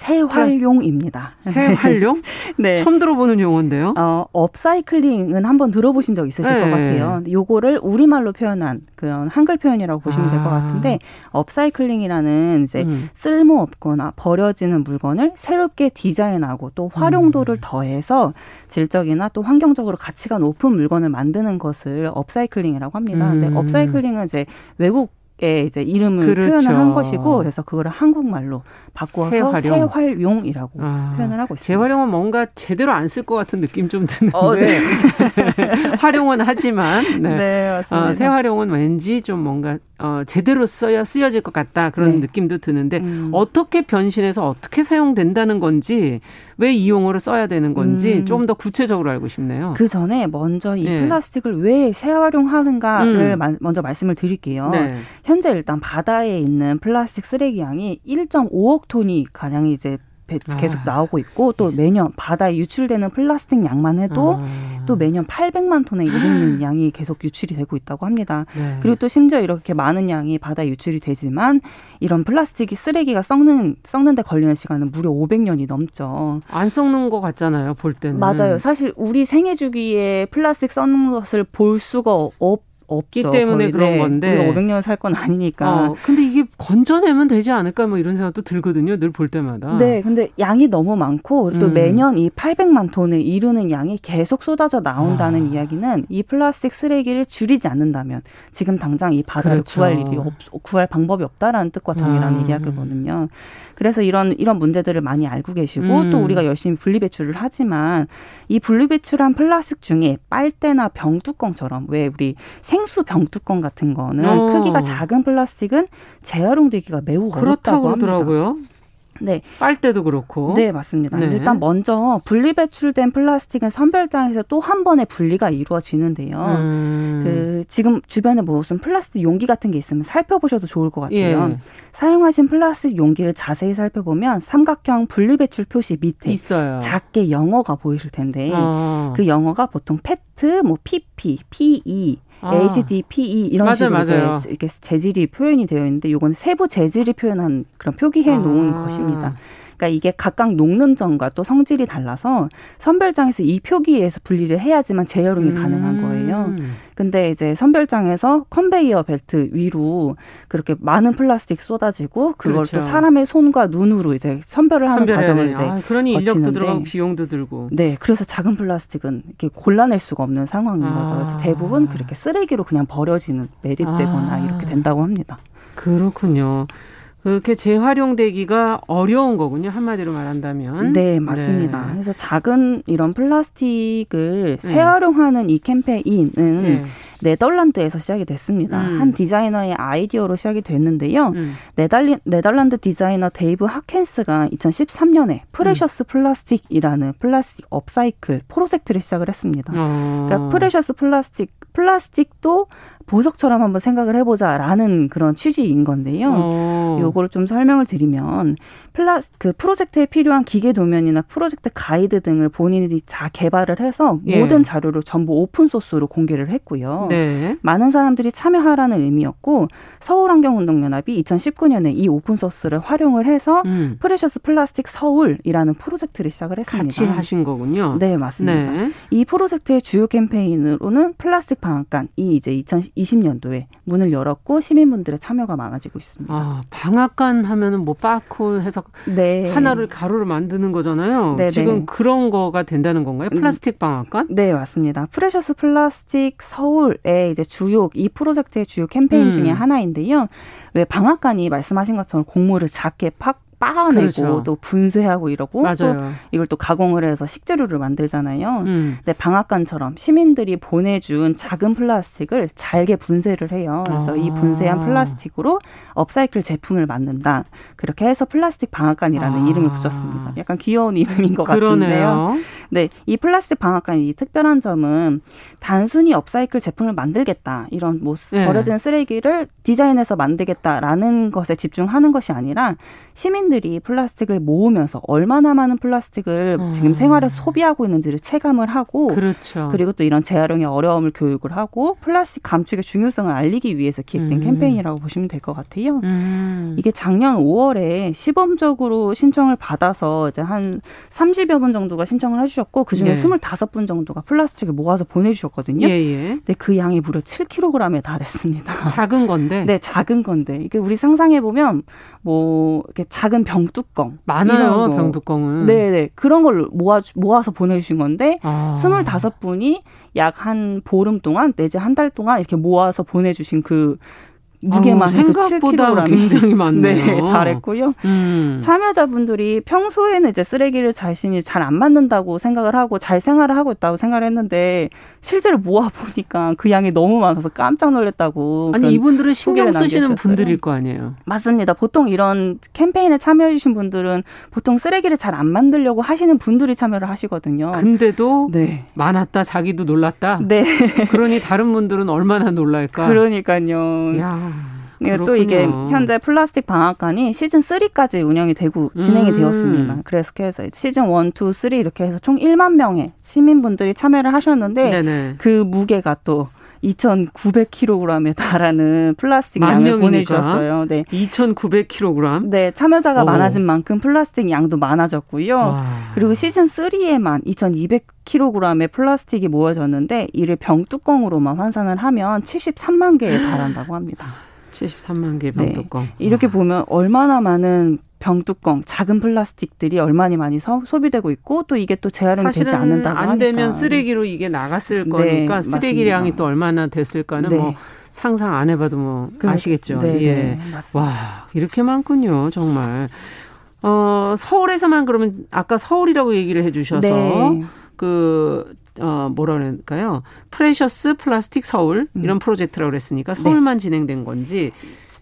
새활용입니다. 새활용? 네. 처음 들어보는 용어인데요. 어, 업사이클링은 한번 들어보신 적 있으실 네. 것 같아요. 요거를 우리말로 표현한 그런 한글 표현이라고 보시면 아. 될것 같은데 업사이클링이라는 이제 음. 쓸모없거나 버려지는 물건을 새롭게 디자인하고 또 활용도를 음. 더해서 질적이나 또 환경적으로 가치가 높은 물건을 만드는 것을 업사이클링이라고 합니다. 음. 근데 업사이클링은 이제 외국 의 이제 이름을 그렇죠. 표현을 한 것이고 그래서 그거를 한국말로 바꾸어서 새활용. 새활용이라고 아, 표현을 하고 있습니다. 재활용은 뭔가 제대로 안 쓸 것 같은 느낌 좀 드는데 어, 네. 활용은 하지만 네, 네 맞습니다. 어, 새활용은 왠지 좀 뭔가 어, 제대로 써야 쓰여질 것 같다 그런 네. 느낌도 드는데 음. 어떻게 변신해서 어떻게 사용된다는 건지 왜 이 용어를 써야 되는 건지 음. 조금 더 구체적으로 알고 싶네요. 그 전에 먼저 이 네. 플라스틱을 왜 재활용하는가를 음. 먼저 말씀을 드릴게요. 네. 현재 일단 바다에 있는 플라스틱 쓰레기 양이 1.5억 톤이 가량이 이제 계속 아. 나오고 있고 또 매년 바다에 유출되는 플라스틱 양만 해도 아. 또 매년 800만 톤에 이르는 양이 계속 유출이 되고 있다고 합니다. 네. 그리고 또 심지어 이렇게 많은 양이 바다에 유출이 되지만 이런 플라스틱이 쓰레기가 썩는 썩는데 걸리는 시간은 무려 500년이 넘죠. 안 썩는 것 같잖아요, 볼 때는. 맞아요. 사실 우리 생애 주기에 플라스틱 썩는 것을 볼 수가 없 없기 때문에 그런 네. 건데 우리가 500년 살 건 아니니까. 어, 근데 이게 건져내면 되지 않을까 뭐 이런 생각도 들거든요. 늘 볼 때마다. 네, 근데 양이 너무 많고 또 음. 매년 이 800만 톤에 이르는 양이 계속 쏟아져 나온다는 아. 이야기는 이 플라스틱 쓰레기를 줄이지 않는다면 지금 당장 이 바다를 그렇죠. 구할 일이 없, 구할 방법이 없다라는 뜻과 동일한 아. 이야기거든요. 그래서 이런 이런 문제들을 많이 알고 계시고 음. 또 우리가 열심히 분리배출을 하지만 이 분리배출한 플라스틱 중에 빨대나 병뚜껑처럼 왜 우리 생수 병뚜껑 같은 거는 어. 크기가 작은 플라스틱은 재활용되기가 매우 어렵다고 하더라고요. 네. 빨대도 그렇고. 네, 맞습니다. 네. 일단 먼저 분리 배출된 플라스틱은 선별장에서 또 한 번의 분리가 이루어지는데요. 음. 그 지금 주변에 뭐 무슨 플라스틱 용기 같은 게 있으면 살펴보셔도 좋을 것 같아요. 예. 사용하신 플라스틱 용기를 자세히 살펴보면 삼각형 분리 배출 표시 밑에 있어요. 작게 영어가 보이실 텐데 어. 그 영어가 보통 페트, 뭐 PP, PE 아. HDPE 이런 맞아요, 식으로 맞아요. 이렇게 재질이 표현이 되어 있는데 이건 세부 재질이 표현한 그런 표기해 놓은 아. 것입니다. 그러니까 이게 각각 녹는 점과 또 성질이 달라서 선별장에서 이 표기에서 분리를 해야지만 재활용이 음. 가능한 거예요. 근데 이제 선별장에서 컨베이어 벨트 위로 그렇게 많은 플라스틱 쏟아지고 그걸 그렇죠. 또 사람의 손과 눈으로 이제 선별을 하는 과정을 이제 아, 그러니 인력도 들어가고 비용도 들고. 네, 그래서 작은 플라스틱은 이렇게 골라낼 수가 없는 상황인 아. 거죠. 그래서 대부분 그렇게 쓰레기로 그냥 버려지는 매립되거나 아. 이렇게 된다고 합니다. 그렇군요. 그렇게 재활용되기가 어려운 거군요. 한마디로 말한다면. 네, 맞습니다. 네. 그래서 작은 이런 플라스틱을 네. 재활용하는 이 캠페인은 네. 네덜란드에서 시작이 됐습니다. 음. 한 디자이너의 아이디어로 시작이 됐는데요. 음. 네달리, 네덜란드 디자이너 데이브 하켄스가 2013년에 Precious 음. Plastic이라는 플라스틱 upcycle 프로젝트를 시작을 했습니다. 어. 그러니까 Precious Plastic 플라스틱도 보석처럼 한번 생각을 해보자라는 그런 취지인 건데요. 어. 요거를 좀 설명을 드리면 플라 그 프로젝트에 필요한 기계 도면이나 프로젝트 가이드 등을 본인이 다 개발을 해서 예. 모든 자료를 전부 open source로 공개를 했고요. 네. 많은 사람들이 참여하라는 의미였고 서울 환경 운동 연합이 2019년에 이 open source를 활용을 해서 음. Precious Plastic 서울이라는 프로젝트를 시작을 했습니다. 같이 하신 거군요. 네, 맞습니다. 네. 이 프로젝트의 주요 캠페인으로는 플라스틱 방앗간이 이제 2020년도에 문을 열었고 시민분들의 참여가 많아지고 있습니다. 아, 방앗간 하면은 뭐 빻고 해서 네. 하나를 가루를 만드는 거잖아요. 네, 네. 지금 그런 거가 된다는 건가요? 음. 플라스틱 방앗간? 네, 맞습니다. Precious 플라스틱 서울의 이제 주요 이 프로젝트의 주요 캠페인 음. 중에 하나인데요. 왜 방앗간이 말씀하신 것처럼 곡물을 작게 팍 빻아내고 그렇죠. 또 분쇄하고 이러고 맞아요. 또 이걸 또 가공을 해서 식재료를 만들잖아요. 음. 근데 방앗간처럼 시민들이 보내준 작은 플라스틱을 잘게 분쇄를 해요. 그래서 아. 이 분쇄한 플라스틱으로 업사이클 제품을 만든다. 그렇게 해서 플라스틱 방앗간이라는 아. 이름을 붙였습니다. 약간 귀여운 이름인 것 그러네요. 같은데요. 네, 이 플라스틱 방앗간이 특별한 점은 단순히 업사이클 제품을 만들겠다 이런 뭐 네. 버려진 쓰레기를 디자인해서 만들겠다라는 것에 집중하는 것이 아니라 시민 들이 플라스틱을 모으면서 얼마나 많은 플라스틱을 음. 지금 생활에서 소비하고 있는지를 체감을 하고 그렇죠. 그리고 또 이런 재활용의 어려움을 교육을 하고 플라스틱 감축의 중요성을 알리기 위해서 기획된 음. 캠페인이라고 보시면 될 것 같아요. 음. 이게 작년 5월에 시범적으로 신청을 받아서 이제 한 30여 분 정도가 신청을 해주셨고 그중에 네. 25분 정도가 플라스틱을 모아서 보내주셨거든요. 예, 예. 근데 그 양이 무려 7kg에 달했습니다. 작은 건데? 네, 작은 건데 이게 우리 상상해 보면 뭐 이렇게 작은 병뚜껑. 많아요 병뚜껑은. 네네. 그런 걸 모아 모아서 보내주신 건데 아. 스물다섯 분이 약 한 보름 동안 내지 한 달 동안 이렇게 모아서 보내주신 그 무게만 아 해도 생각보다 굉장히 많네요. 네, 달했고요. 음. 참여자분들이 평소에는 이제 쓰레기를 자신이 잘 안 맞는다고 생각을 하고 잘 생활을 하고 있다고 생각을 했는데 실제로 모아 보니까 그 양이 너무 많아서 깜짝 놀랐다고. 아니 이분들은 신경 쓰시는 분들일 거 아니에요. 맞습니다. 보통 이런 캠페인에 참여해 주신 분들은 보통 쓰레기를 잘 안 만들려고 하시는 분들이 참여를 하시거든요. 근데도 네. 많았다 자기도 놀랐다. 네. 그러니 다른 분들은 얼마나 놀랄까. 그러니까요. 야. 네, 또 이게 현재 플라스틱 방앗간이 시즌 3까지 운영이 되고 진행이 음. 되었습니다. 그래서 해서 시즌 1, 2, 3 이렇게 해서 총 1만 명의 시민분들이 참여를 하셨는데 네네. 그 무게가 또 2,900kg에 달하는 플라스틱 양을 보내주셨어요. 네. 2,900kg? 네, 참여자가 오. 많아진 만큼 플라스틱 양도 많아졌고요. 와. 그리고 시즌 3에만 2,200kg의 플라스틱이 모여졌는데 이를 병뚜껑으로만 환산을 하면 73만 개에 달한다고 합니다. 73만 개 병뚜껑. 네. 이렇게 보면 얼마나 많은 병뚜껑, 작은 플라스틱들이 얼마나 많이 서, 소비되고 있고 또 이게 또 재활용이 되지 않는다고 안 하니까. 되면 쓰레기로 이게 나갔을 네, 거니까 쓰레기량이 또 얼마나 됐을까는 네. 뭐 상상 안 해봐도 뭐 그, 아시겠죠. 네, 예. 네, 와 이렇게 많군요, 정말. 어 서울에서만 그러면 아까 서울이라고 얘기를 해주셔서 네. 그 어, 뭐라 그럴까요? Precious Plastic 서울 이런 음. 프로젝트라고 그랬으니까 서울만 네. 진행된 건지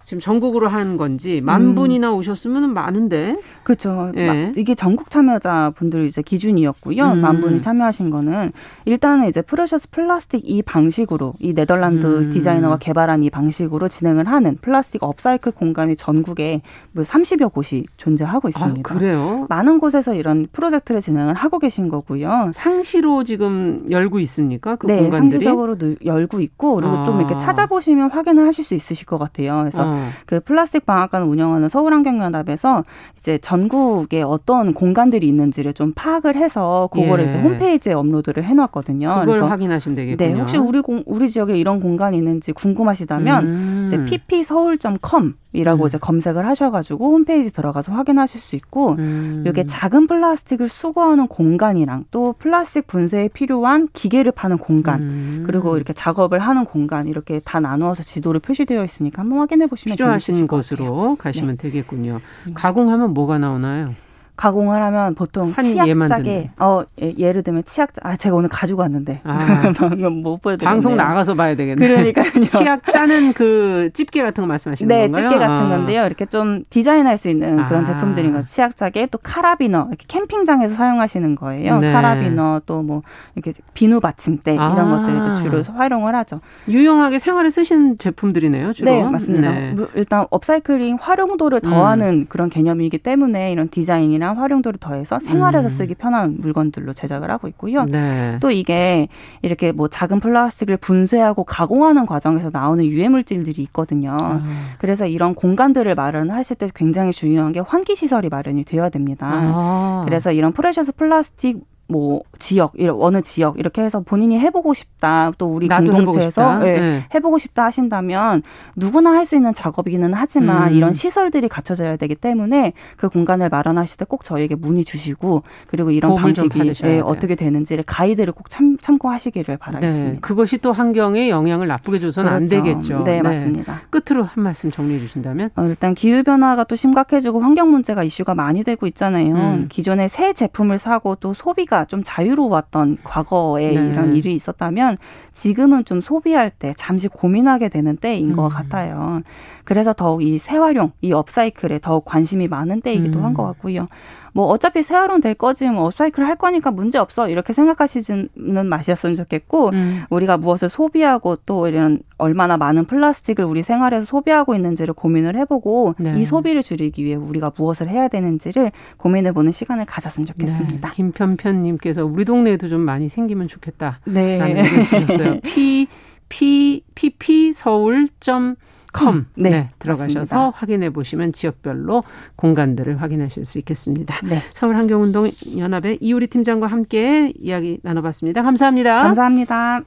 지금 전국으로 한 건지 만 음. 분이나 오셨으면 많은데. 그렇죠. 예. 이게 전국 참여자 분들 이제 기준이었고요. 음. 만 분이 참여하신 거는 일단은 이제 Precious Plastic 이 방식으로 이 네덜란드 음. 디자이너가 개발한 이 방식으로 진행을 하는 플라스틱 upcycle 공간이 전국에 뭐 30여 곳이 존재하고 있습니다. 아, 그래요? 많은 곳에서 이런 프로젝트를 진행을 하고 계신 거고요. 상시로 지금 열고 있습니까? 그 네, 공간들이? 상시적으로 열고 있고 그리고 아. 좀 이렇게 찾아보시면 확인을 하실 수 있으실 것 같아요. 그래서 아. 그 플라스틱 방앗간을 운영하는 서울환경연합에서 이제 전국에 어떤 공간들이 있는지를 좀 파악을 해서 그거를 예. 이제 홈페이지에 업로드를 해놨거든요. 그걸 확인하시면 되겠군요. 네, 혹시 우리 공, 우리 지역에 이런 공간이 있는지 궁금하시다면 음. 이제 ppseoul.com 이라고 음. 이제 검색을 하셔가지고 홈페이지 들어가서 확인하실 수 있고 음. 이게 작은 플라스틱을 수거하는 공간이랑 또 플라스틱 분쇄에 필요한 기계를 파는 공간 음. 그리고 이렇게 작업을 하는 공간 이렇게 다 나누어서 지도로 표시되어 있으니까 한번 확인해 보시면 필요하신 곳으로 가시면 네. 되겠군요. 음. 가공하면 뭐가 나오나요? 가공을 하면 보통 치약작에 어 예, 를 들면 치약자 아 제가 오늘 가지고 왔는데 아, 방금 못 보여 방송 나가서 봐야 되겠네. 그러니까요. 치약자는 그 집게 같은 거 말씀하시는 네, 건가요? 네, 집게 같은 아. 건데요. 이렇게 좀 디자인할 수 있는 그런 아. 제품들인 거. 치약자에 또 카라비너 이렇게 캠핑장에서 사용하시는 거예요. 네. 카라비너 또 뭐 이렇게 비누 받침대 이런 아. 것들 이제 주로 활용을 하죠. 유용하게 생활에 쓰시는 제품들이네요, 주로. 네, 맞습니다. 네. 일단 업사이클링 활용도를 더하는 음. 그런 개념이기 때문에 이런 디자인이나 다양한 활용도를 더해서 생활에서 음. 쓰기 편한 물건들로 제작을 하고 있고요. 네. 또 이게 이렇게 뭐 작은 플라스틱을 분쇄하고 가공하는 과정에서 나오는 유해 물질들이 있거든요. 아. 그래서 이런 공간들을 마련하실 때 굉장히 중요한 게 환기 시설이 마련이 되어야 됩니다. 아. 그래서 이런 프레셔스 플라스틱 뭐 지역 어느 지역 이렇게 해서 본인이 해보고 싶다 또 우리 공동체에서 해보고 싶다. 네, 네. 해보고 싶다 하신다면 누구나 할 수 있는 작업이기는 하지만 음. 이런 시설들이 갖춰져야 되기 때문에 그 공간을 마련하실 때 꼭 저희에게 문의 주시고 그리고 이런 방식이 네, 어떻게 되는지를 가이드를 꼭 참, 참고하시기를 바라겠습니다. 네, 그것이 또 환경에 영향을 나쁘게 줘서는 그렇죠. 안 되겠죠. 네, 네, 맞습니다. 끝으로 한 말씀 정리해 주신다면 어, 일단 기후 변화가 또 심각해지고 환경 문제가 이슈가 많이 되고 있잖아요. 음. 기존에 새 제품을 사고 또 소비가 소비가 좀 자유로웠던 과거에 네. 이런 일이 있었다면 지금은 좀 소비할 때 잠시 고민하게 되는 때인 음. 것 같아요. 그래서 더욱 이 재활용, 이 업사이클에 더욱 관심이 많은 때이기도 음. 한것 같고요. 뭐 어차피 재활용 될 거지 뭐 업사이클 할 거니까 문제 없어 이렇게 생각하시는 맛이었으면 좋겠고 음. 우리가 무엇을 소비하고 또 이런 얼마나 많은 플라스틱을 우리 생활에서 소비하고 있는지를 고민을 해보고 네. 이 소비를 줄이기 위해 우리가 무엇을 해야 되는지를 고민해보는 시간을 가졌으면 좋겠습니다. 네. 김편편님께서 우리 동네에도 좀 많이 생기면 좋겠다. 네. 라는 의견 주셨어요. P P P P 서울 점 컴 네, 네, 들어가셔서 맞습니다. 확인해 보시면 지역별로 공간들을 확인하실 수 있겠습니다. 네. 서울 환경운동 연합의 이우리 팀장과 함께 이야기 나눠봤습니다. 감사합니다. 감사합니다.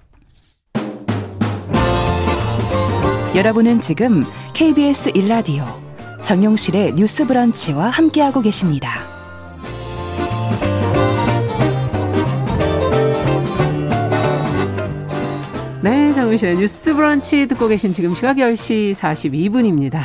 여러분은 지금 KBS 일라디오 정용실의 뉴스 브런치와 함께하고 계십니다. 네, 정은실의 뉴스 브런치 듣고 계신 지금 시각 10시 42분입니다.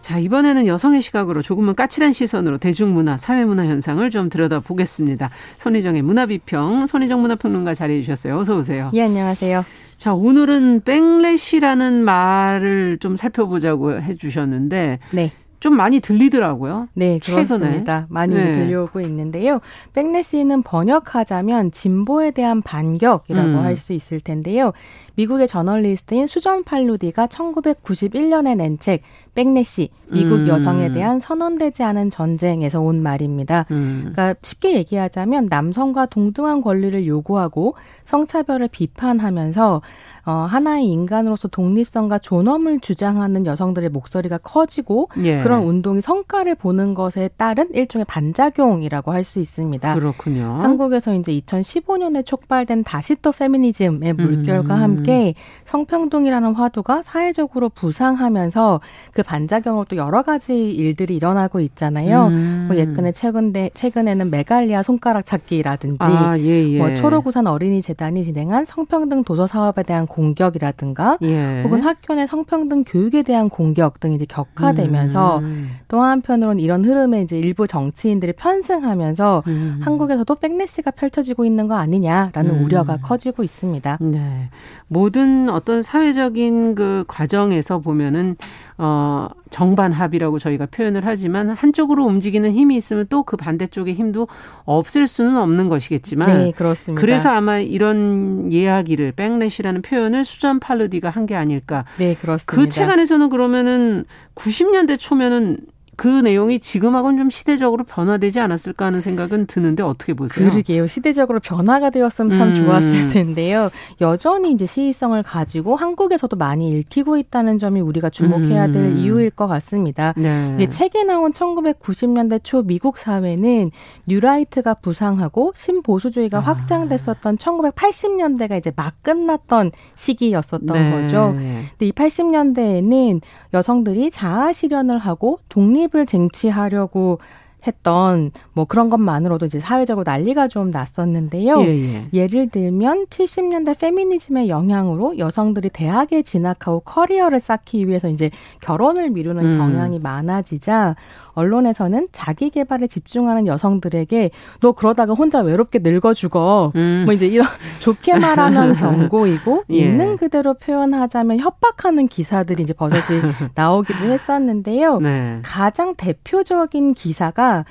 자, 이번에는 여성의 시각으로 조금은 까칠한 시선으로 대중문화, 사회문화 현상을 좀 들여다보겠습니다. 손희정의 문화비평, 손희정 문화평론가 자리해 주셨어요. 어서 오세요. 예, 안녕하세요. 자, 오늘은 백래시라는 말을 좀 살펴보자고 해 주셨는데 네. 좀 많이 들리더라고요. 네, 그렇습니다. 최근에. 많이 네. 들려오고 있는데요. 백내시는 번역하자면 진보에 대한 반격이라고 음. 할수 있을 텐데요. 미국의 저널리스트인 수전 팔루디가 1991년에 낸 책 백내시 미국 음. 여성에 대한 선언되지 않은 전쟁에서 온 말입니다. 음. 그러니까 쉽게 얘기하자면 남성과 동등한 권리를 요구하고 성차별을 비판하면서 어, 하나의 인간으로서 독립성과 존엄을 주장하는 여성들의 목소리가 커지고 예. 그런 운동이 성과를 보는 것에 따른 일종의 반작용이라고 할 수 있습니다. 그렇군요. 한국에서 이제 2015년에 촉발된 다시 또 페미니즘의 물결과 음. 함께 성평등이라는 화두가 사회적으로 부상하면서 그 반작용으로 또 여러 가지 일들이 일어나고 있잖아요. 음. 뭐 예컨대 최근에 최근에는 메갈리아 손가락 찾기라든지 아, 예, 예. 뭐 초록우산 어린이 재단이 진행한 성평등 도서 사업에 대한 공격이라든가 예. 혹은 학교 내 성평등 교육에 대한 공격 등이 이제 격화되면서 음. 또 한편으로는 이런 흐름에 이제 일부 정치인들이 편승하면서 음. 한국에서도 백래시가 펼쳐지고 있는 거 아니냐라는 음. 우려가 커지고 있습니다. 네. 모든 어떤 사회적인 그 과정에서 보면은 어 정반 합이라고 저희가 표현을 하지만 한쪽으로 움직이는 힘이 있으면 또 그 반대쪽의 힘도 없을 수는 없는 것이겠지만 네, 그렇습니다. 그래서 아마 이런 이야기를 백래시라는 표현을 수잔 팔루디가 한 게 아닐까. 네, 그렇습니다. 그 책 안에서는 그러면은 90년대 초면은 그 내용이 지금하고는 좀 시대적으로 변화되지 않았을까 하는 생각은 드는데 어떻게 보세요? 그러게요. 시대적으로 변화가 되었으면 참 음. 좋았을 텐데요. 여전히 이제 시의성을 가지고 한국에서도 많이 읽히고 있다는 점이 우리가 주목해야 될 음. 이유일 것 같습니다. 네. 책에 나온 1990년대 초 미국 사회는 뉴라이트가 부상하고 신보수주의가 아. 확장됐었던 1980년대가 이제 막 끝났던 시기였었던 네. 거죠. 근데 이 80년대에는 여성들이 자아 실현을 하고 독립 을 쟁취하려고 했던 뭐 그런 것만으로도 이제 사회적으로 난리가 좀 났었는데요. 예, 예. 를 들면 70년대 페미니즘의 영향으로 여성들이 대학에 진학하고 커리어를 쌓기 위해서 이제 결혼을 미루는 음. 경향이 많아지자 언론에서는 자기 개발에 집중하는 여성들에게 너 그러다가 혼자 외롭게 늙어 죽어. 음. 뭐 이제 이런 좋게 말하면 경고이고 예. 있는 그대로 표현하자면 협박하는 기사들이 이제 버젓이 나오기도 했었는데요. 네. 가장 대표적인 기사가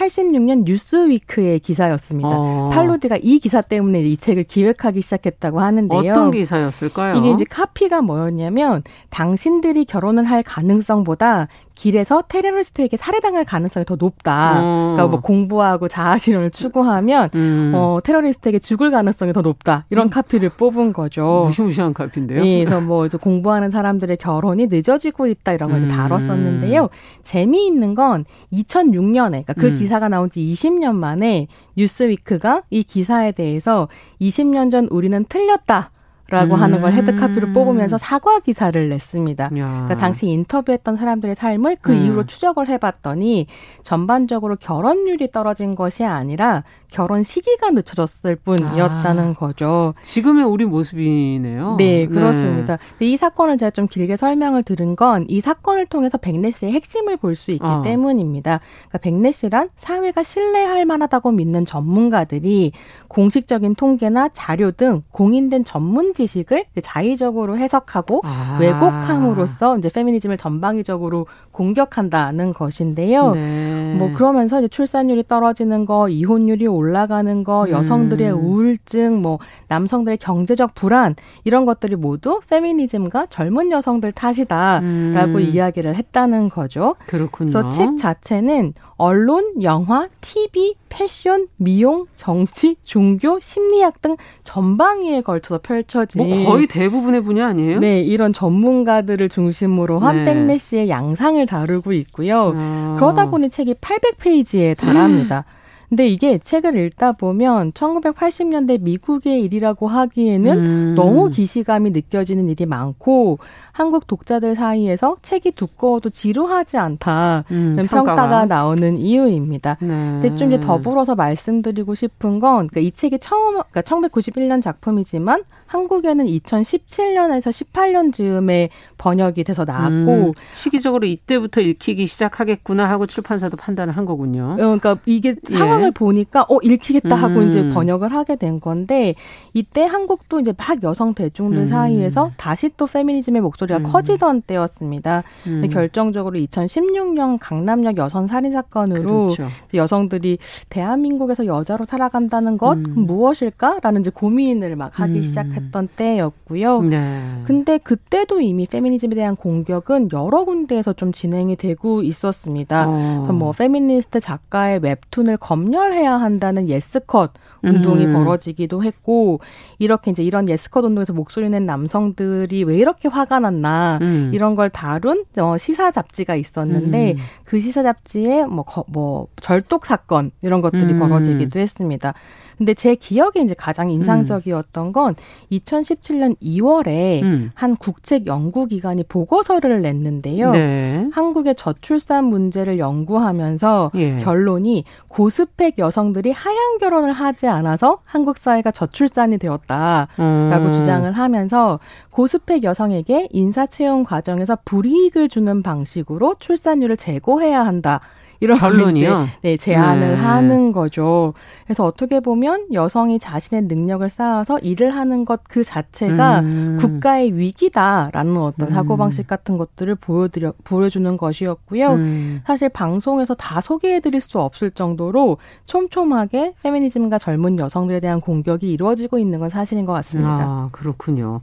1986년 뉴스위크의 기사였습니다. 어. 팔로디가 이 기사 때문에 이 책을 기획하기 시작했다고 하는데요. 어떤 기사였을까요? 이게 이제 카피가 뭐였냐면 당신들이 결혼을 할 가능성보다 길에서 테러리스트에게 살해당할 가능성이 더 높다. 어. 그러니까 뭐 공부하고 자아실현을 추구하면 음. 어, 테러리스트에게 죽을 가능성이 더 높다. 이런 음. 카피를 뽑은 거죠. 무시무시한 카피인데요. 예, 그래서 뭐 공부하는 사람들의 결혼이 늦어지고 있다 이런 걸 음. 다뤘었는데요. 재미있는 건 2006년에 그러니까 그 음. 기사가 나온 지 20년 만에 뉴스위크가 이 기사에 대해서 20년 전 우리는 틀렸다. 라고 음. 하는 걸 헤드카피로 음. 뽑으면서 사과 기사를 냈습니다. 그러니까 당시 인터뷰했던 사람들의 삶을 그 음. 이후로 추적을 해봤더니 전반적으로 결혼율이 떨어진 것이 아니라 결혼 시기가 늦춰졌을 뿐이었다는 아, 거죠. 지금의 우리 모습이네요. 네, 그렇습니다. 네. 이 사건을 제가 좀 길게 설명을 들은 건이 사건을 통해서 백내 씨의 핵심을 볼 수 있기 어. 때문입니다. 그러니까 백내 씨란 사회가 신뢰할 만하다고 믿는 전문가들이 공식적인 통계나 자료 등 공인된 전문 지식을 자의적으로 해석하고 아. 왜곡함으로써 이제 페미니즘을 전방위적으로 공격한다는 것인데요. 네. 뭐 그러면서 이제 출산율이 떨어지는 거, 이혼율이 올라가는 거, 음. 여성들의 우울증, 뭐 남성들의 경제적 불안 이런 것들이 모두 페미니즘과 젊은 여성들 탓이다라고 음. 이야기를 했다는 거죠. 그렇군요. 그래서 책 자체는 언론, 영화, TV, 패션, 미용, 정치, 종교, 심리학 등 전방위에 걸쳐서 펼쳐진 뭐 거의 대부분의 분야 아니에요? 네, 이런 전문가들을 중심으로 한 네. 백내시의 양상을 다루고 있고요. 아. 그러다 보니 책이 800페이지에 달합니다. 음. 근데 이게 책을 읽다 보면 1980년대 미국의 일이라고 하기에는 음. 너무 기시감이 느껴지는 일이 많고 한국 독자들 사이에서 책이 두꺼워도 지루하지 않다 음, 평가가. 평가가. 나오는 이유입니다. 네. 근데 좀 이제 더불어서 말씀드리고 싶은 건 그러니까 이 책이 처음 그러니까 1991년 작품이지만 한국에는 2017년에서 18년 즈음에 번역이 돼서 나왔고 음, 시기적으로 이때부터 읽히기 시작하겠구나 하고 출판사도 판단을 한 거군요. 어, 그러니까 이게 예. 상황을 예. 보니까 어 읽히겠다 하고 음. 이제 번역을 하게 된 건데 이때 한국도 이제 막 여성 대중들 음. 사이에서 다시 또 페미니즘의 목소리가 음. 커지던 때였습니다. 근데 음. 결정적으로 2016년 강남역 여성 살인 사건으로 그렇죠. 여성들이 대한민국에서 여자로 살아간다는 것 음. 무엇일까라는 이제 고민을 막 하기 시작했. 했던 때였고요. 네. 근데 그때도 이미 페미니즘에 대한 공격은 여러 군데에서 좀 진행이 되고 있었습니다. 어. 뭐 페미니스트 작가의 웹툰을 검 열해야 한다는 예스컷 운동이 음. 벌어지기도 했고 이렇게 이제 이런 예스컷 운동에서 목소리 낸 남성들이 왜 이렇게 화가 났나 음. 이런 걸 다룬 어, 시사 잡지가 있었는데 음. 그 시사 잡지에 뭐, 거, 뭐 절독 사건 이런 것들이 음. 벌어지기도 했습니다. 근데 제 기억에 이제 가장 인상적이었던 건 2017년 2월에 음. 한 국책 연구기관이 보고서를 냈는데요. 네. 한국의 저출산 문제를 연구하면서 예. 결론이 고스펙 여성들이 하향 결혼을 하지 않아서 한국 사회가 저출산이 되었다라고 음. 주장을 하면서 고스펙 여성에게 인사 채용 과정에서 불이익을 주는 방식으로 출산율을 제고 해야 한다. 이런 결론이요. 네, 제안을 네. 하는 거죠. 그래서 어떻게 보면 여성이 자신의 능력을 쌓아서 일을 하는 것 그 자체가 음. 국가의 위기다라는 어떤 음. 사고 방식 같은 것들을 보여드려, 보여주는 것이었고요. 음. 사실 방송에서 다 소개해드릴 수 없을 정도로 촘촘하게 페미니즘과 젊은 여성들에 대한 공격이 이루어지고 있는 건 사실인 것 같습니다. 아, 그렇군요.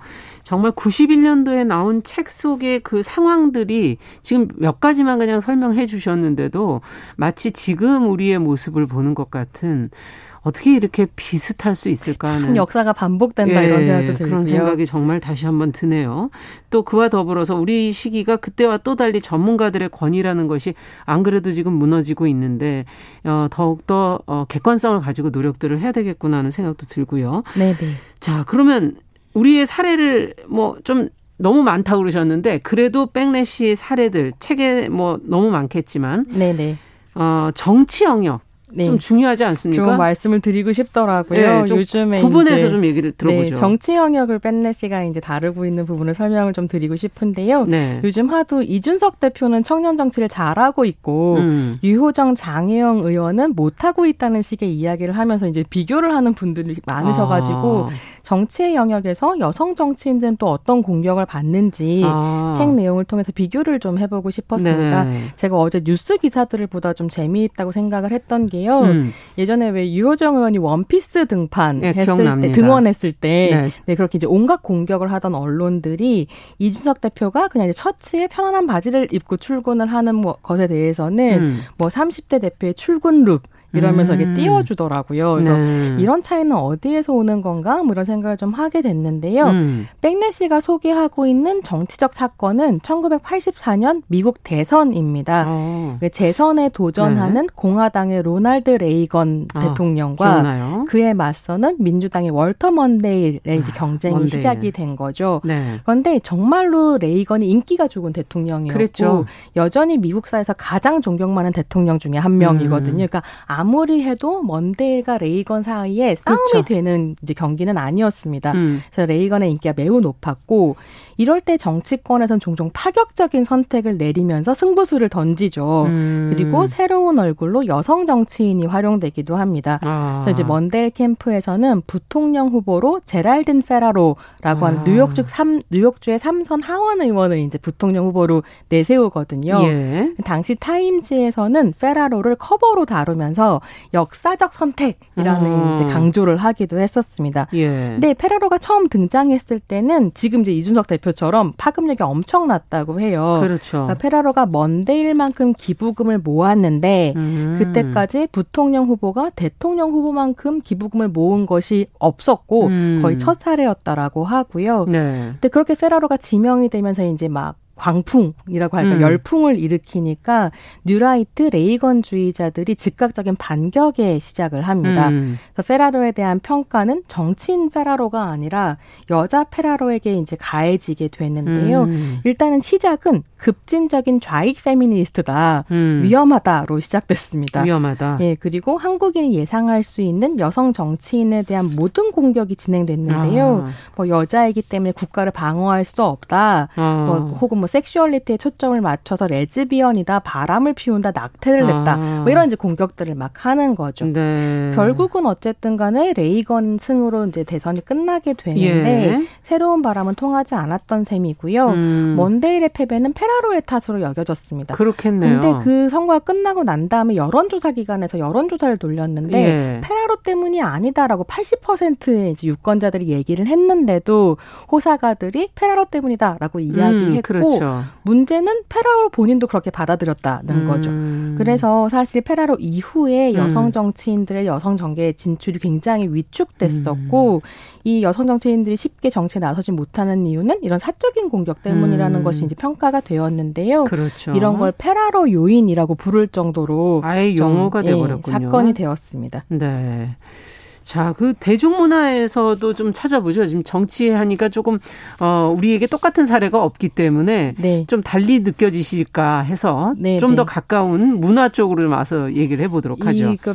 정말 91년도에 나온 책 속의 그 상황들이 지금 몇 가지만 그냥 설명해 주셨는데도 마치 지금 우리의 모습을 보는 것 같은 어떻게 이렇게 비슷할 수 있을까 하는 역사가 반복된다 예, 이런 생각도 들고요. 그런 생각이 정말 다시 한번 드네요. 또 그와 더불어서 우리 시기가 그때와 또 달리 전문가들의 권위라는 것이 안 그래도 지금 무너지고 있는데 어, 더욱더 어, 객관성을 가지고 노력들을 해야 되겠구나 하는 생각도 들고요. 네, 네. 자, 그러면 우리의 사례를 뭐 좀 너무 많다고 그러셨는데 그래도 백래시의 사례들 책에 뭐 너무 많겠지만 네네. 네. 어, 정치 영역 네. 좀 중요하지 않습니까? 좀 말씀을 드리고 싶더라고요. 네, 요즘에 구분해서 좀 얘기를 들어보죠. 네, 정치 영역을 뺀네 씨가 이제 다루고 있는 부분을 설명을 좀 드리고 싶은데요. 네. 요즘 하도 이준석 대표는 청년 정치를 잘하고 있고 음. 유호정 장혜영 의원은 못하고 있다는 식의 이야기를 하면서 이제 비교를 하는 분들이 많으셔가지고 아. 정치의 영역에서 여성 정치인들은 또 어떤 공격을 받는지 아. 책 내용을 통해서 비교를 좀 해보고 싶었습니다. 네. 제가 어제 뉴스 기사들을 보다 좀 재미있다고 생각을 했던 게 요. 음. 예전에 왜 유호정 의원이 원피스 등판 네, 했을 기억납니다. 때 등원했을 때 네. 네. 그렇게 이제 온갖 공격을 하던 언론들이 이준석 대표가 그냥 이제 셔츠에 편안한 바지를 입고 출근을 하는 뭐 것에 대해서는 음. 뭐 30대 대표의 출근 룩 이러면서 음. 이게 띄워주더라고요. 그래서 네. 이런 차이는 어디에서 오는 건가? 뭐 이런 생각을 좀 하게 됐는데요. 음. 백래시가 소개하고 있는 정치적 사건은 1984년 미국 대선입니다. 어. 재선에 도전하는 네. 공화당의 로날드 레이건 아, 대통령과 기억나요? 그에 맞서는 민주당의 월터 먼데일의 이제 아, 경쟁이 먼데일. 시작이 된 거죠. 네. 그런데 정말로 레이건이 인기가 좋은 대통령이었고 그랬죠. 여전히 미국사에서 가장 존경 많은 대통령 중에 한 명이거든요. 음. 그러니까 아무 리 해도 먼데일과 레이건 사이에 싸움이 그렇죠. 되는 이제 경기는 아니었습니다. 음. 그래서 레이건의 인기가 매우 높았고 이럴 때 정치권에선 종종 파격적인 선택을 내리면서 승부수를 던지죠. 음. 그리고 새로운 얼굴로 여성 정치인이 활용되기도 합니다. 아. 그래서 이제 먼데일 캠프에서는 부통령 후보로 제럴딘 페라로라고 아. 하는 뉴욕주 삼 뉴욕주의 삼선 하원 의원을 이제 부통령 후보로 내세우거든요. 예. 당시 타임즈에서는 페라로를 커버로 다루면서 역사적 선택이라는 아. 이제 강조를 하기도 했었습니다. 예. 근데 페라로가 처음 등장했을 때는 지금 이제 이준석 대표 대표처럼 파급력이 엄청났다고 해요. 그렇죠. 그러니까 페라로가 먼데일만큼 기부금을 모았는데 음. 그때까지 부통령 후보가 대통령 후보만큼 기부금을 모은 것이 없었고 음. 거의 첫 사례였다라고 하고요. 네. 근데 그렇게 페라로가 지명이 되면서 이제 막 광풍이라고 할까 음. 열풍을 일으키니까 뉴라이트 레이건주의자들이 즉각적인 반격에 시작을 합니다. 음. 그래서 페라로에 대한 평가는 정치인 페라로가 아니라 여자 페라로에게 이제 가해지게 되는데요. 음. 일단은 시작은 급진적인 좌익 페미니스트다. 음. 위험하다로 시작됐습니다. 위험하다. 예, 그리고 한국인이 예상할 수 있는 여성 정치인에 대한 모든 공격이 진행됐는데요. 아. 뭐 여자이기 때문에 국가를 방어할 수 없다. 아. 뭐 혹은 뭐 sexuality에 초점을 맞춰서 레즈비언이다. 바람을 피운다. 낙태를 했다. 아. 뭐 이런 이제 공격들을 막 하는 거죠. 네. 결국은 어쨌든 간에 레이건 승으로 이제 대선이 끝나게 되는데 예. 새로운 바람은 통하지 않았던 셈이고요. 음. 먼데일의 패배는 페라로의 탓으로 여겨졌습니다. 그렇겠네요. 근데 그 선거가 끝나고 난 다음에 여론조사 기관에서 여론조사를 돌렸는데 예. 페라로 때문이 아니다라고 80%의 이제 유권자들이 얘기를 했는데도 호사가들이 페라로 때문이다라고 이야기했고 음, 그렇죠. 문제는 페라로 본인도 그렇게 받아들였다는 음. 거죠. 그래서 사실 페라로 이후에 음. 여성 정치인들의 여성 정계의 진출이 굉장히 위축됐었고 음. 이 여성 정치인들이 쉽게 정치에 나서지 못하는 이유는 이런 사적인 공격 때문이라는 음. 것이 이제 평가가 되 었는데요. 그렇죠. 이런 걸 페라로 요인이라고 부를 정도로 아예 용어가 예, 돼버렸군요. 사건이 되었습니다. 네. 자, 그 대중문화에서도 좀 찾아보죠. 지금 정치하니까 조금 어 우리에게 똑같은 사례가 없기 때문에 네. 좀 달리 느껴지실까 해서 네, 좀더 네. 가까운 문화 쪽으로 와서 얘기를 해보도록 하죠. 그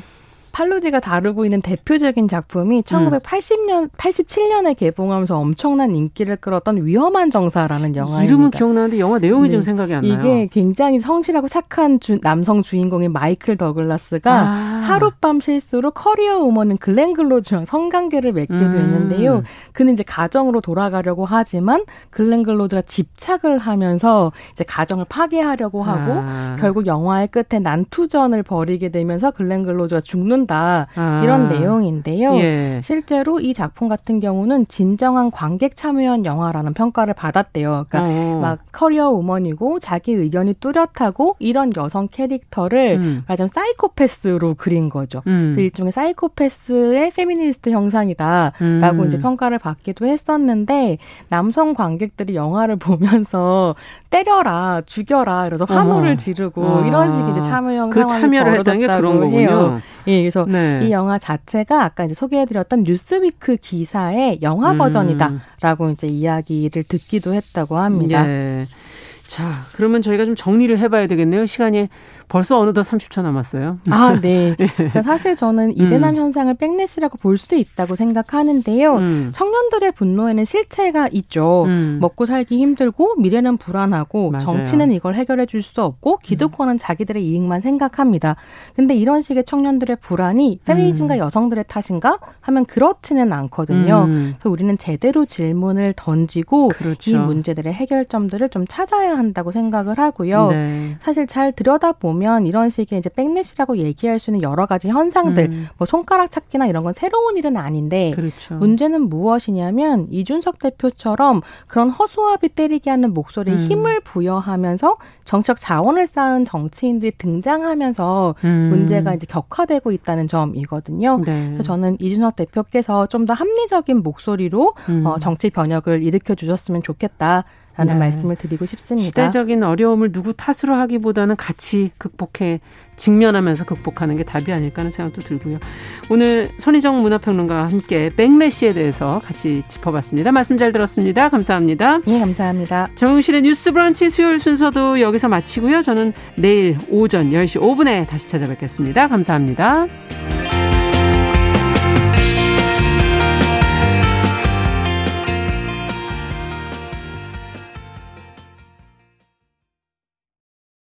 팔루디가 다루고 있는 대표적인 작품이 1980년, 음. 87년에 개봉하면서 엄청난 인기를 끌었던 위험한 정사라는 영화입니다. 이름은 기억나는데 영화 내용이 네. 지금 생각이 안 나요. 이게 굉장히 성실하고 착한 주, 남성 주인공인 마이클 더글라스가 아. 하룻밤 실수로 커리어 우먼인 글렌 클로즈랑 성관계를 맺게 음. 되는데요. 그는 이제 가정으로 돌아가려고 하지만 글렌 클로즈가 집착을 하면서 이제 가정을 파괴하려고 하고 아. 결국 영화의 끝에 난투전을 벌이게 되면서 글렌 클로즈가 죽는다 아. 이런 내용인데요. 예. 실제로 이 작품 같은 경우는 진정한 관객 참여한 영화라는 평가를 받았대요. 그러니까 어. 막 커리어 우먼이고 자기 의견이 뚜렷하고 이런 여성 캐릭터를 음. 말하자면 사이코패스로 그린 거죠. 음. 그래서 일종의 사이코패스의 페미니스트 형상이다라고 음. 이제 평가를 받기도 했었는데 남성 관객들이 영화를 보면서 때려라, 죽여라, 그래서 환호를 어. 지르고 어. 이런 식의 이제 참여 형 그 상황이 참여를 했던 게 그런 거군요. 해요. 예, 그래서 네. 이 영화 자체가 아까 이제 소개해드렸던 뉴스위크 기사의 영화 음. 버전이다라고 이제 이야기를 듣기도 했다고 합니다. 예. 자, 그러면 저희가 좀 정리를 해봐야 되겠네요. 시간이 벌써 어느덧 30초 남았어요. 아, 네. 네. 그러니까 사실 저는 이대남 음. 현상을 백넷이라고 볼수 있다고 생각하는데요. 음. 청년들의 분노에는 실체가 있죠. 음. 먹고 살기 힘들고 미래는 불안하고 맞아요. 정치는 이걸 해결해 줄 수 없고 기득권은 자기들의 이익만 생각합니다. 근데 이런 식의 청년들의 불안이 페미니즘과 음. 여성들의 탓인가 하면 그렇지는 않거든요. 음. 그래서 우리는 제대로 질문을 던지고 그렇죠. 이 문제들의 해결점들을 좀 찾아야 한다고 생각을 하고요. 네. 사실 잘 들여다보면 보면 이런 식의 이제 백넷이라고 얘기할 수 있는 여러 가지 현상들, 음. 뭐 손가락 찾기나 이런 건 새로운 일은 아닌데 그렇죠. 문제는 무엇이냐면 이준석 대표처럼 그런 허수아비 때리게 하는 목소리에 음. 힘을 부여하면서 정책 자원을 쌓은 정치인들이 등장하면서 음. 문제가 이제 격화되고 있다는 점이거든요. 네. 그래서 저는 이준석 대표께서 좀 더 합리적인 목소리로 음. 어, 정치 변혁을 일으켜 주셨으면 좋겠다. 라는 네. 말씀을 드리고 싶습니다. 시대적인 어려움을 누구 탓으로 하기보다는 같이 극복해 직면하면서 극복하는 게 답이 아닐까 하는 생각도 들고요. 오늘 손희정 문화평론가와 함께 백래시에 대해서 같이 짚어봤습니다. 말씀 잘 들었습니다. 감사합니다. 네, 감사합니다. 정용실의 뉴스 브런치 수요일 순서도 여기서 마치고요. 저는 내일 오전 10시 5분에 다시 찾아뵙겠습니다. 감사합니다.